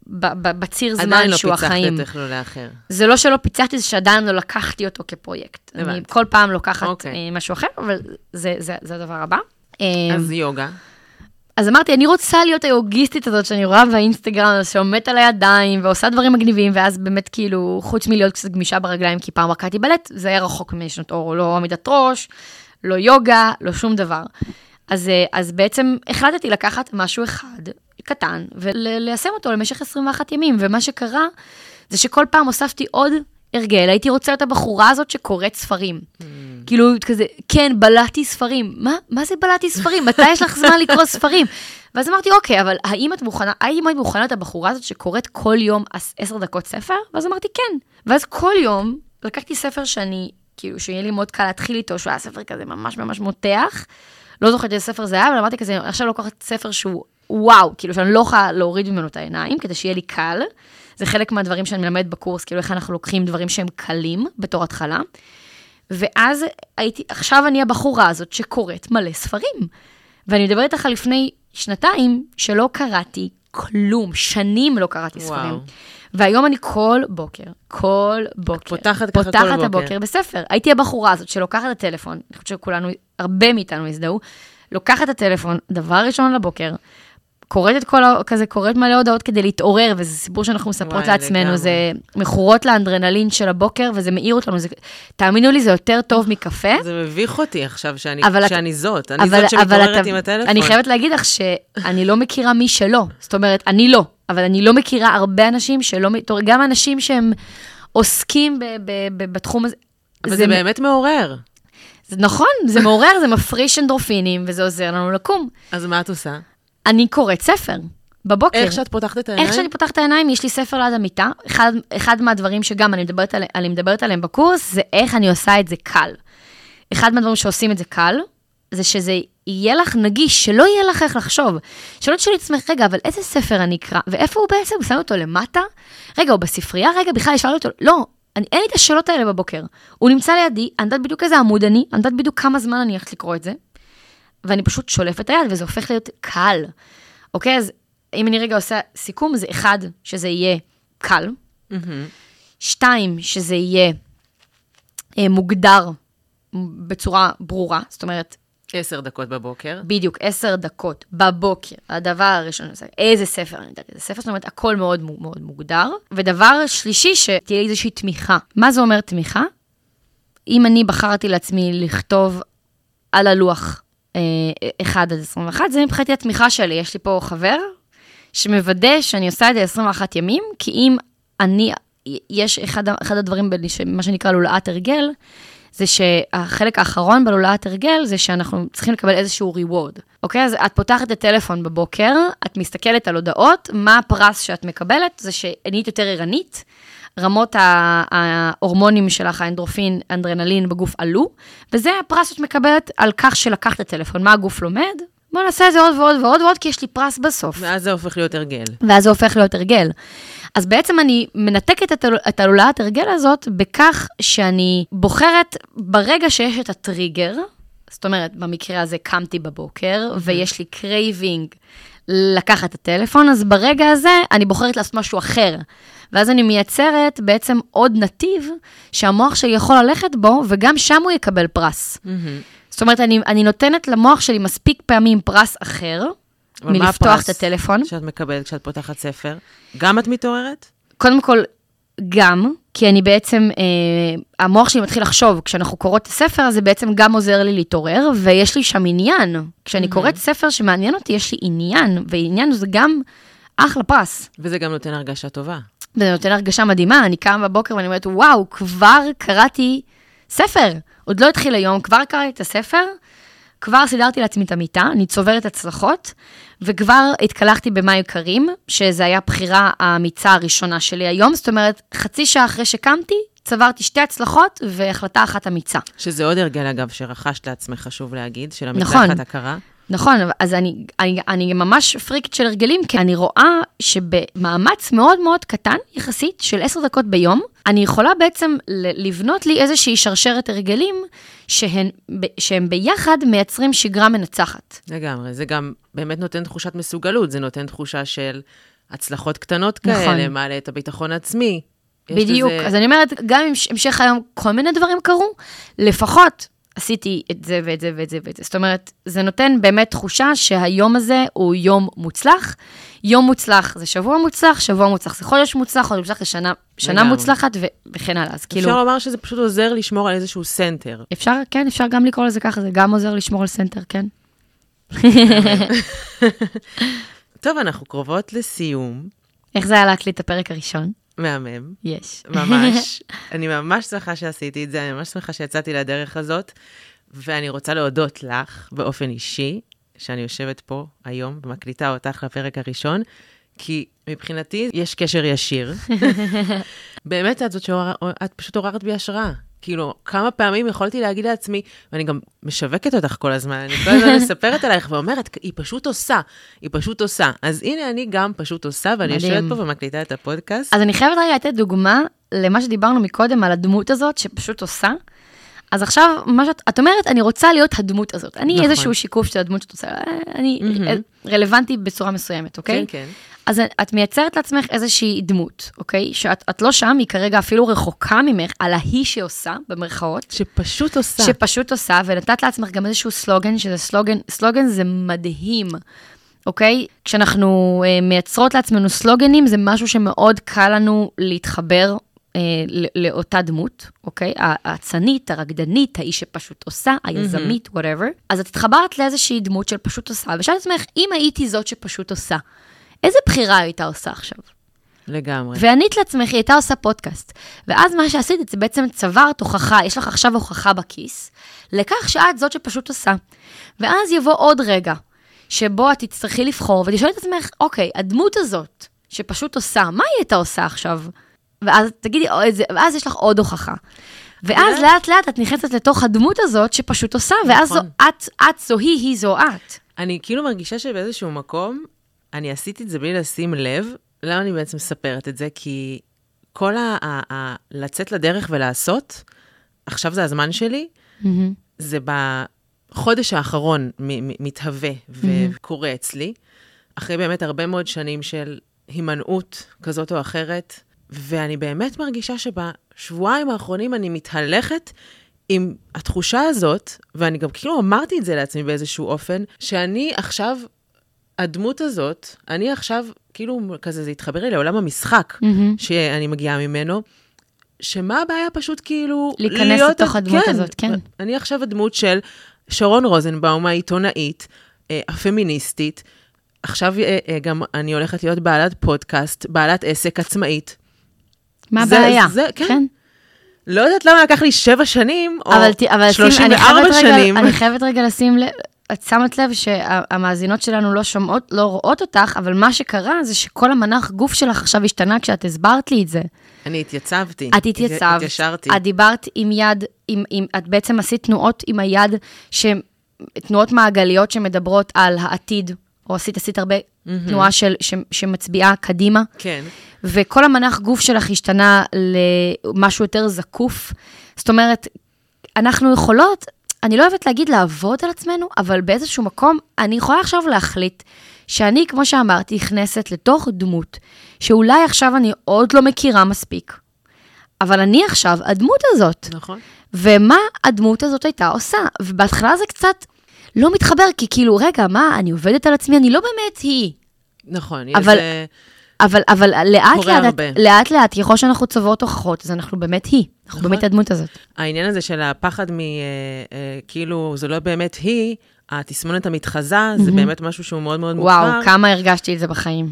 בציר זמן שהוא החיים. עדיין לא פיצחת את לא לאחר. זה לא שלא פיצחתי, זה שעדיין לא לקחתי אותו כפרויקט. הבנתי. אני כל פעם לוקחת אוקיי. אה, משהו אחר, אבל זה, זה, זה הדבר הבא. אז יוגה. אז אמרתי, אני רוצה להיות היוגיסטית הזאת שאני רואה באינסטגרם, שעומדת על הידיים ועושה דברים מגניבים, ואז באמת כאילו, חוץ מלהיות קצת גמישה ברגליים, כי פעם רקדתי בלט, זה היה רחוק משנות אור, לא עמידת ראש, לא יוגה, לא שום דבר. אז, אה, אז בעצם החלטתי לקחת משהו אחד, קטן, וליישם אותו למשך 21 ימים, ומה שקרה, זה שכל פעם הוספתי עוד הרגל, הייתי רוצה להיות הבחורה הזאת שקוראת ספרים. כאילו, כזה, כן, בלעתי ספרים. מה, מה זה בלעתי ספרים? מתי יש לך זמן לקרוא ספרים? ואז אמרתי, אוקיי, אבל האם את מוכנה, האם את מוכנה להיות הבחורה הזאת שקוראת כל יום עש- עשר דקות ספר? ואז אמרתי, כן. ואז כל יום לקחתי ספר שאני, כאילו, שיהיה לי מאוד קל להתחיל איתו, שהוא היה ספר כזה ממש ממש מותח. לא זוכרת איזה ספר זה היה, אבל אמרתי כזה, עכשיו לוקחת ספר שהוא וואו, כאילו שאני לא יכולה להוריד ממנו את העיניים, כדי שיהיה לי קל. זה חלק מהדברים שאני מלמדת בקורס, כאילו איך אנחנו לוקחים דברים שהם קלים בתור התחלה. ואז הייתי, עכשיו אני הבחורה הזאת שקוראת מלא ספרים. ואני מדברת איתך לפני שנתיים שלא קראתי כלום, שנים לא קראתי וואו. ספרים. והיום אני כל בוקר, כל בוקר, פותחת ככה כל פותחת בוקר. הבוקר בספר. הייתי הבחורה הזאת שלוקחת את הטלפון, אני חושבת שכולנו, הרבה מאיתנו הזדהו, לוקחת את הטלפון, דבר ראשון לבוקר, קוראת את כל ה... כזה, קוראת מלא הודעות כדי להתעורר, וזה סיפור שאנחנו מספרות וואי, לעצמנו, לגמרי. זה מכורות לאנדרנלין של הבוקר, וזה מאיר אותנו, זה... תאמינו לי, זה יותר טוב מקפה. זה מביך אותי עכשיו שאני, אבל שאני זאת. אני אבל, זאת שמתעוררת אתה, עם הטלפון. אני חייבת להגיד לך שאני לא מכירה מי שלא. זאת אומרת, אני לא, אבל אני לא מכירה הרבה אנשים שלא, מ- גם אנשים שהם עוסקים ב, ב, ב, בתחום הזה. אבל זה באמת מעורר. זה נכון, זה מעורר, זה מפריש אנדרופינים, וזה עוזר לנו לקום. אז מה את עושה? אני קוראת ספר, בבוקר. איך שאת פותחת את העיניים? איך שאני פותחת את העיניים, יש לי ספר ליד המיטה. אחד, אחד מהדברים שגם אני מדברת, על, אני מדברת עליהם בקורס, זה איך אני עושה את זה קל. אחד מהדברים שעושים את זה קל, זה שזה יהיה לך נגיש, שלא יהיה לך איך לחשוב. שלא תשאלי את עצמך, רגע, אבל איזה ספר אני אקרא? ואיפה הוא בעצם? הוא שם אותו למטה? רגע, הוא בספרייה? רגע, בכלל יש לי אותו... לא, אני, אין לי את השאלות האלה בבוקר. הוא נמצא לידי, אני יודעת בדיוק איזה עמוד אני, אני יודעת בדיוק כמה זמן אני הולכת לקרוא את זה, ואני פשוט שולפת את היד, וזה הופך להיות קל. אוקיי? אז אם אני רגע עושה סיכום, זה אחד, שזה יהיה קל. מהמם. שתיים, שזה יהיה אה, מוגדר בצורה ברורה. זאת אומרת, עשר דקות בבוקר. בדיוק עשר דקות בבוקר, הדבר הראשון, זה איזה ספר אני יודעת, איזה ספר, זאת אומרת, הכל מאוד מאוד מוגדר. ודבר שלישי, שתהיה לי איזושהי תמיכה. מה זה אומר תמיכה? אם אני בחרתי לעצמי לכתוב על הלוח 1 עד 21, זה מבחינתי התמיכה שלי. יש לי פה חבר שמוודא שאני עושה את זה 21 ימים, כי אם אני, יש אחד, אחד הדברים, בלי מה שנקרא לולאת הרגל, זה שהחלק האחרון בלולאת הרגל זה שאנחנו צריכים לקבל איזשהו reward, אוקיי? אז את פותחת את הטלפון בבוקר, את מסתכלת על הודעות, מה הפרס שאת מקבלת? זה שנהיית יותר ערנית, רמות ההורמונים שלך, האנדורפין, אדרנלין בגוף עלו, וזה הפרס שאת מקבלת על כך שלקחת את הטלפון. מה הגוף לומד? בוא נעשה את זה עוד ועוד ועוד ועוד, כי יש לי פרס בסוף. ואז זה הופך להיות הרגל. ואז זה הופך להיות הרגל. אז בעצם אני מנתקת את, הל- את הלולאת הרגל הזאת בכך שאני בוחרת ברגע שיש את הטריגר, זאת אומרת, במקרה הזה קמתי בבוקר, ויש לי craving לקחת את הטלפון, אז ברגע הזה אני בוחרת לעשות משהו אחר. ואז אני מייצרת בעצם עוד נתיב שהמוח שלי יכול ללכת בו, וגם שם הוא יקבל פרס. מהמם. זאת אומרת, אני, אני נותנת למוח שלי מספיק פעמים פרס אחר, אבל מה מלפתוח הפרס את הטלפון. שאת מקבלת כשאת פותחת ספר? גם את מתעוררת? קודם כל, גם, כי אני בעצם, אה, המוח שלי מתחיל לחשוב, כשאנחנו קוראות אז זה בעצם גם עוזר לי להתעורר, ויש לי שם עניין. כשאני קוראת ספר שמעניין אותי, יש לי עניין, ועניין זה גם אחלה פרס. וזה גם נותן הרגשה טובה. וזה נותן הרגשה מדהימה, אני קמה בבוקר ואני אומרת, וואו, כבר קראתי ספר. עוד לא התחיל היום, כבר קראתי את הספר, כבר סידרתי לעצמי את המיטה, אני צוברת הצלחות, וכבר התקלחתי במים קרים, שזה היה הבחירה האמיצה הראשונה שלי היום, זאת אומרת, חצי שעה אחרי שקמתי, צברתי שתי הצלחות והחלטה אחת אמיצה. שזה עוד הרגל, אגב, שרכשת לעצמך, חשוב להגיד, של נכון. המקלחת הקרה. נכון, אז אני, אני, אני ממש פריקית של הרגלים, כי אני רואה שבמאמץ מאוד מאוד קטן, יחסית, של עשר דקות ביום, אני יכולה בעצם לבנות לי איזושהי שרשרת הרגלים, שהן, שהם ביחד מייצרים שגרה מנצחת. לגמרי, זה גם באמת נותן תחושת מסוגלות, זה נותן תחושה של הצלחות קטנות נכון. כאלה, מעלה את הביטחון העצמי. בדיוק, לזה- אז אני אומרת, גם אם המשך היום כל מיני דברים קרו, לפחות עשיתי את זה ואת זה ואת זה ואת זה. זאת אומרת, זה נותן באמת תחושה שהיום הזה הוא יום מוצלח. יום מוצלח זה שבוע מוצלח, שבוע מוצלח זה חודש מוצלח, חודש מוצלח זה שנה, שנה. מוצלחת ו- וכן הלאה. אז כאילו, אפשר לומר שזה פשוט עוזר לשמור על איזשהו center. אפשר, כן, אפשר גם לקרוא לזה ככה, זה גם עוזר לשמור על center, כן. טוב, אנחנו קרובות לסיום. איך זה היה להקליט את הפרק הראשון? מהמם. יש. ממש. אני ממש שמחה שעשיתי את זה, אני ממש שמחה שיצאתי לדרך הזאת, ואני רוצה להודות לך באופן אישי, שאני יושבת פה היום ומקליטה אותך לפרק הראשון, כי מבחינתי יש קשר ישיר. באמת, את זאת שאת פשוט עוררת בי השראה. כאילו, כמה פעמים יכולתי להגיד לעצמי, ואני גם משווקת אותך כל הזמן, אני כל הזמן מספרת עלייך ואומרת, היא פשוט עושה, היא פשוט עושה. אז הנה, אני גם פשוט עושה, ואני. יושבת פה ומקליטה את הפודקאסט. אז אני חייבת רגע לתת דוגמה למה שדיברנו מקודם, על הדמות הזאת שפשוט עושה. אז עכשיו, מה שאת, את אומרת, אני רוצה להיות הדמות הזאת. אני נכון. איזשהו שיקוף של הדמות שאת עושה, אה, אני מהמם. רלוונטי בצורה מסוימת, אוקיי? כן, כן. אז את מייצרת לעצמך איזושהי דמות, אוקיי? שאת את לא שם, היא כרגע אפילו רחוקה ממך, על ההיא שעושה, במרכאות. שפשוט עושה. שפשוט עושה, ונתת לעצמך גם איזשהו סלוגן, שזה סלוגן, סלוגן זה מדהים, אוקיי? כשאנחנו אה, מייצרות לעצמנו סלוגנים, זה משהו שמאוד קל לנו להתחבר לאותה דמות, אוקיי? האצנית, הרקדנית, האיש שפשוט עושה, היזמית, whatever. אז את התחברת לאיזושהי דמות של פשוט עושה, ושאלת את עצמך, אם הייתי זאת שפשוט עושה, איזה בחירה הייתה עושה עכשיו? לגמרי. וענית לעצמך, היא הייתה עושה פודקאסט. ואז מה שעשית, זה בעצם צברת הוכחה, יש לך עכשיו הוכחה בכיס, לכך שאת זאת שפשוט עושה. ואז יבוא עוד רגע, שבו את תצטרכי לבחור, ותשאלי את עצמך, אוקיי, הדמות הזאת, שפשוט עושה, מה היא הייתה עושה עכשיו? ואז תגידי, "או, איזה- ואז יש לך עוד הוכחה. ואז לאט לאט את נכנסת לתוך הדמות הזאת שפשוט עושה, ואז זו, נכון. את, את זו היא, היא זו את. אני כאילו מרגישה שבאיזשהו מקום, אני עשיתי את זה בלי לשים לב. למה אני בעצם מספרת את זה? כי כל ה... ה, ה לצאת לדרך ולעשות, עכשיו זה הזמן שלי, זה בחודש האחרון מתהווה וקורה אצלי, אחרי באמת הרבה מאוד שנים של הימנעות כזאת או אחרת, ואני באמת מרגישה שבשבועיים האחרונים אני מתהלכת עם התחושה הזאת, ואני גם כאילו אמרתי את זה לעצמי באיזשהו אופן, שאני עכשיו, הדמות הזאת, אני עכשיו, כאילו כזה, זה התחבר לי לעולם המשחק שאני מגיעה ממנו, שמה הבעיה פשוט כאילו... להיכנס לתוך הדמות הזאת, כן. אני עכשיו הדמות של שרון רוזנבאום, העיתונאית, אה, הפמיניסטית. עכשיו אה, אה, גם אני הולכת להיות בעלת פודקאסט, בעלת עסק עצמאית. מה הבעיה? זה- כן. לא יודעת למה לקח לי שבע שנים, או אבל, אבל שים, אני 34 חייבת רגע, שנים. אני חייבת רגע לשים לב, את שמת לב שהמאזינות שלנו לא שומעות, לא רואות אותך, אבל מה שקרה זה שכל המנח גוף שלך עכשיו השתנה כשאת הסברת לי את זה. אני התייצבתי. את התייצבת, התיישרתי. את דיברת עם יד, עם, עם, את בעצם עשית תנועות עם היד, ש, תנועות מעגליות שמדברות על העתיד, או עשית, עשית הרבה תנועה של, ש, שמצביעה קדימה. כן. וכל המנח גוף שלך השתנה למשהו יותר זקוף. זאת אומרת, אנחנו יכולות, אני לא אוהבת להגיד לעבוד על עצמנו, אבל באיזשהו מקום, אני יכולה עכשיו להחליט שאני, כמו שאמרתי, נכנסת לתוך דמות, שאולי עכשיו אני עוד לא מכירה מספיק, אבל אני עכשיו הדמות הזאת. נכון. ומה הדמות הזאת הייתה עושה? ובהתחלה זה קצת לא מתחבר, כי כאילו, רגע, מה, אני עובדת על עצמי? אני לא באמת היא. נכון. אבל- אה, אבל, אבל לאט קורה לאט, הרבה. לאט לאט, ככל שאנחנו צובעות הוכחות, אז אנחנו באמת היא. אנחנו נכון. באמת הדמות הזאת. העניין הזה של הפחד מ... אה, אה, כאילו, זה לא באמת היא, התסמונת המתחזה, זה באמת משהו שהוא מאוד מאוד מוכר. וואו, כמה הרגשתי את זה בחיים.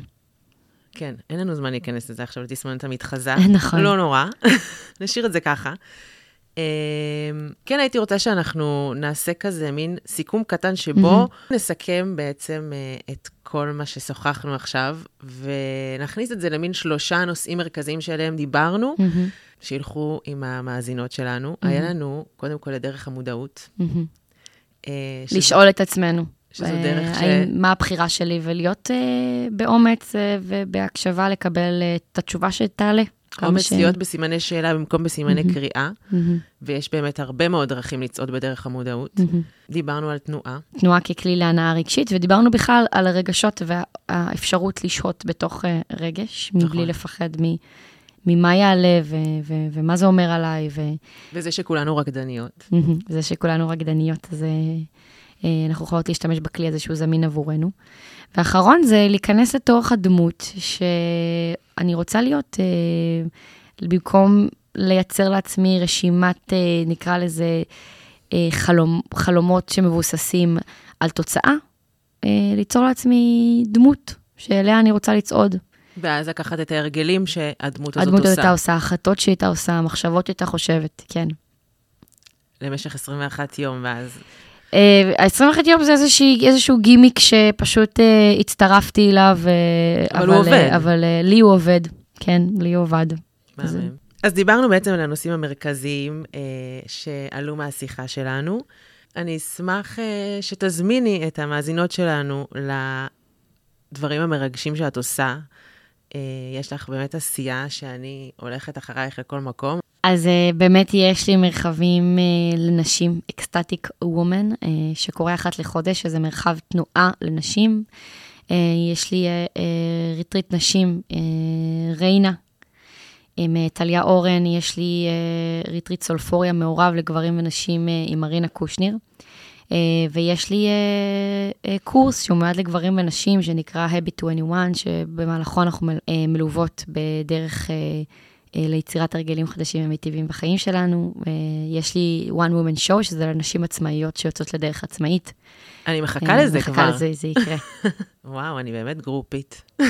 כן, אין לנו זמן להיכנס לזה עכשיו, לתסמונת המתחזה. נכון. לא נורא, נשאיר את זה ככה. אמ, כן, הייתי רוצה שאנחנו נעשה כזה מין סיכום קטן שבו mm-hmm. נסכם בעצם אה, את כל מה ששוחחנו עכשיו, ונכניס את זה למין שלושה נושאים מרכזיים שעליהם דיברנו, mm-hmm. שילכו עם המאזינות שלנו. Mm-hmm. היה לנו, קודם כל, את דרך המודעות. Mm-hmm. שזה... לשאול את עצמנו. שזו דרך ש... מה הבחירה שלי, ולהיות uh, באומץ uh, ובהקשבה לקבל uh, את התשובה שתעלה. אומץ ש... להיות בסימני שאלה במקום בסימני mm-hmm. קריאה, mm-hmm. ויש באמת הרבה מאוד דרכים לצעוד בדרך המודעות. Mm-hmm. דיברנו על תנועה. תנועה ככלי להנאה רגשית, ודיברנו בכלל על הרגשות והאפשרות לשהות בתוך uh, רגש, נכון. מבלי לפחד מ... ממה יעלה ו- ו- ומה זה אומר עליי. ו... וזה שכולנו רקדניות. זה שכולנו רקדניות, אז uh, אנחנו יכולות להשתמש בכלי הזה שהוא זמין עבורנו. ואחרון זה להיכנס לתוך הדמות, שאני רוצה להיות, אה, במקום לייצר לעצמי רשימת, אה, נקרא לזה, אה, חלום, חלומות שמבוססים על תוצאה, אה, ליצור לעצמי דמות שאליה אני רוצה לצעוד. ואז לקחת את ההרגלים שהדמות הזאת עושה. הדמות הייתה עושה, החלטות שהייתה עושה, המחשבות שהייתה חושבת, כן. למשך 21 יום, ואז... ה-21 אה, יום זה איזושהי, איזשהו גימיק שפשוט uh, הצטרפתי אליו. אבל, אבל הוא עובד. אבל uh, לי הוא עובד, כן, לי הוא עובד. אז... דיברנו בעצם על הנושאים המרכזיים uh, שעלו מהשיחה שלנו. אני אשמח uh, שתזמיני את המאזינות שלנו לדברים המרגשים שאת עושה. אה, יש לך באמת עשייה שאני הולכת אחרייך לכל מקום. אז אה, באמת יש לי מרחבים אה, לנשים, ecstatic woman, אה, שקורה אחת לחודש, שזה מרחב תנועה לנשים. יש לי ריטריט נשים, ריינה, עם טליה אורן, יש לי ריטריט סולפוריה מעורב לגברים ונשים עם מרינה קושניר. ויש לי קורס שהוא מיועד לגברים ונשים, שנקרא Habit 21, שבמהלכו אנחנו מל, מלוות בדרך... אה, ליצירת הרגלים חדשים ומיטיבים בחיים שלנו. אה, יש לי one woman show, שזה לנשים עצמאיות שיוצאות לדרך עצמאית. אני מחכה לזה מחכה כבר. מחכה לזה, זה יקרה. וואו, אני באמת גרופית.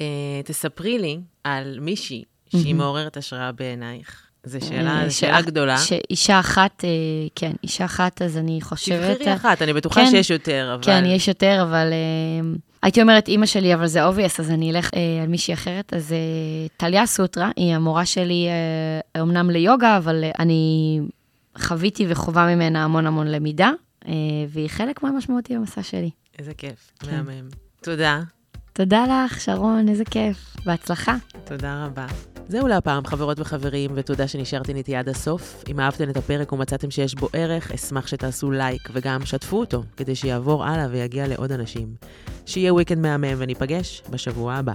אה, תספרי לי על מישהי שהיא מעוררת השראה בעינייך. זו שאלה, שאלה גדולה. שאישה אחת, כן, אישה אחת, אז אני חושבת... תבחרי אחת, אני בטוחה כן, שיש יותר, אבל... כן, יש יותר, אבל... הייתי אומרת אימא שלי, אבל זה obvious, אז אני אלך אה, על מישהי אחרת. אז אה, טליה סוטרה, היא המורה שלי אה, אמנם ליוגה, אבל אה, אני חוויתי וחובה ממנה המון המון למידה, אה, והיא חלק מאוד משמעותי במסע שלי. איזה כיף, כן. מהמם. תודה. תודה לך, שרון, איזה כיף. בהצלחה. תודה רבה. זהו להפעם, חברות וחברים, ותודה שנשארתם איתי עד הסוף. אם אהבתם את הפרק ומצאתם שיש בו ערך, אשמח שתעשו לייק וגם שתפו אותו, כדי שיעבור הלאה ויגיע לעוד אנשים. שיהיה וויקנד מהמם וניפגש בשבוע הבא.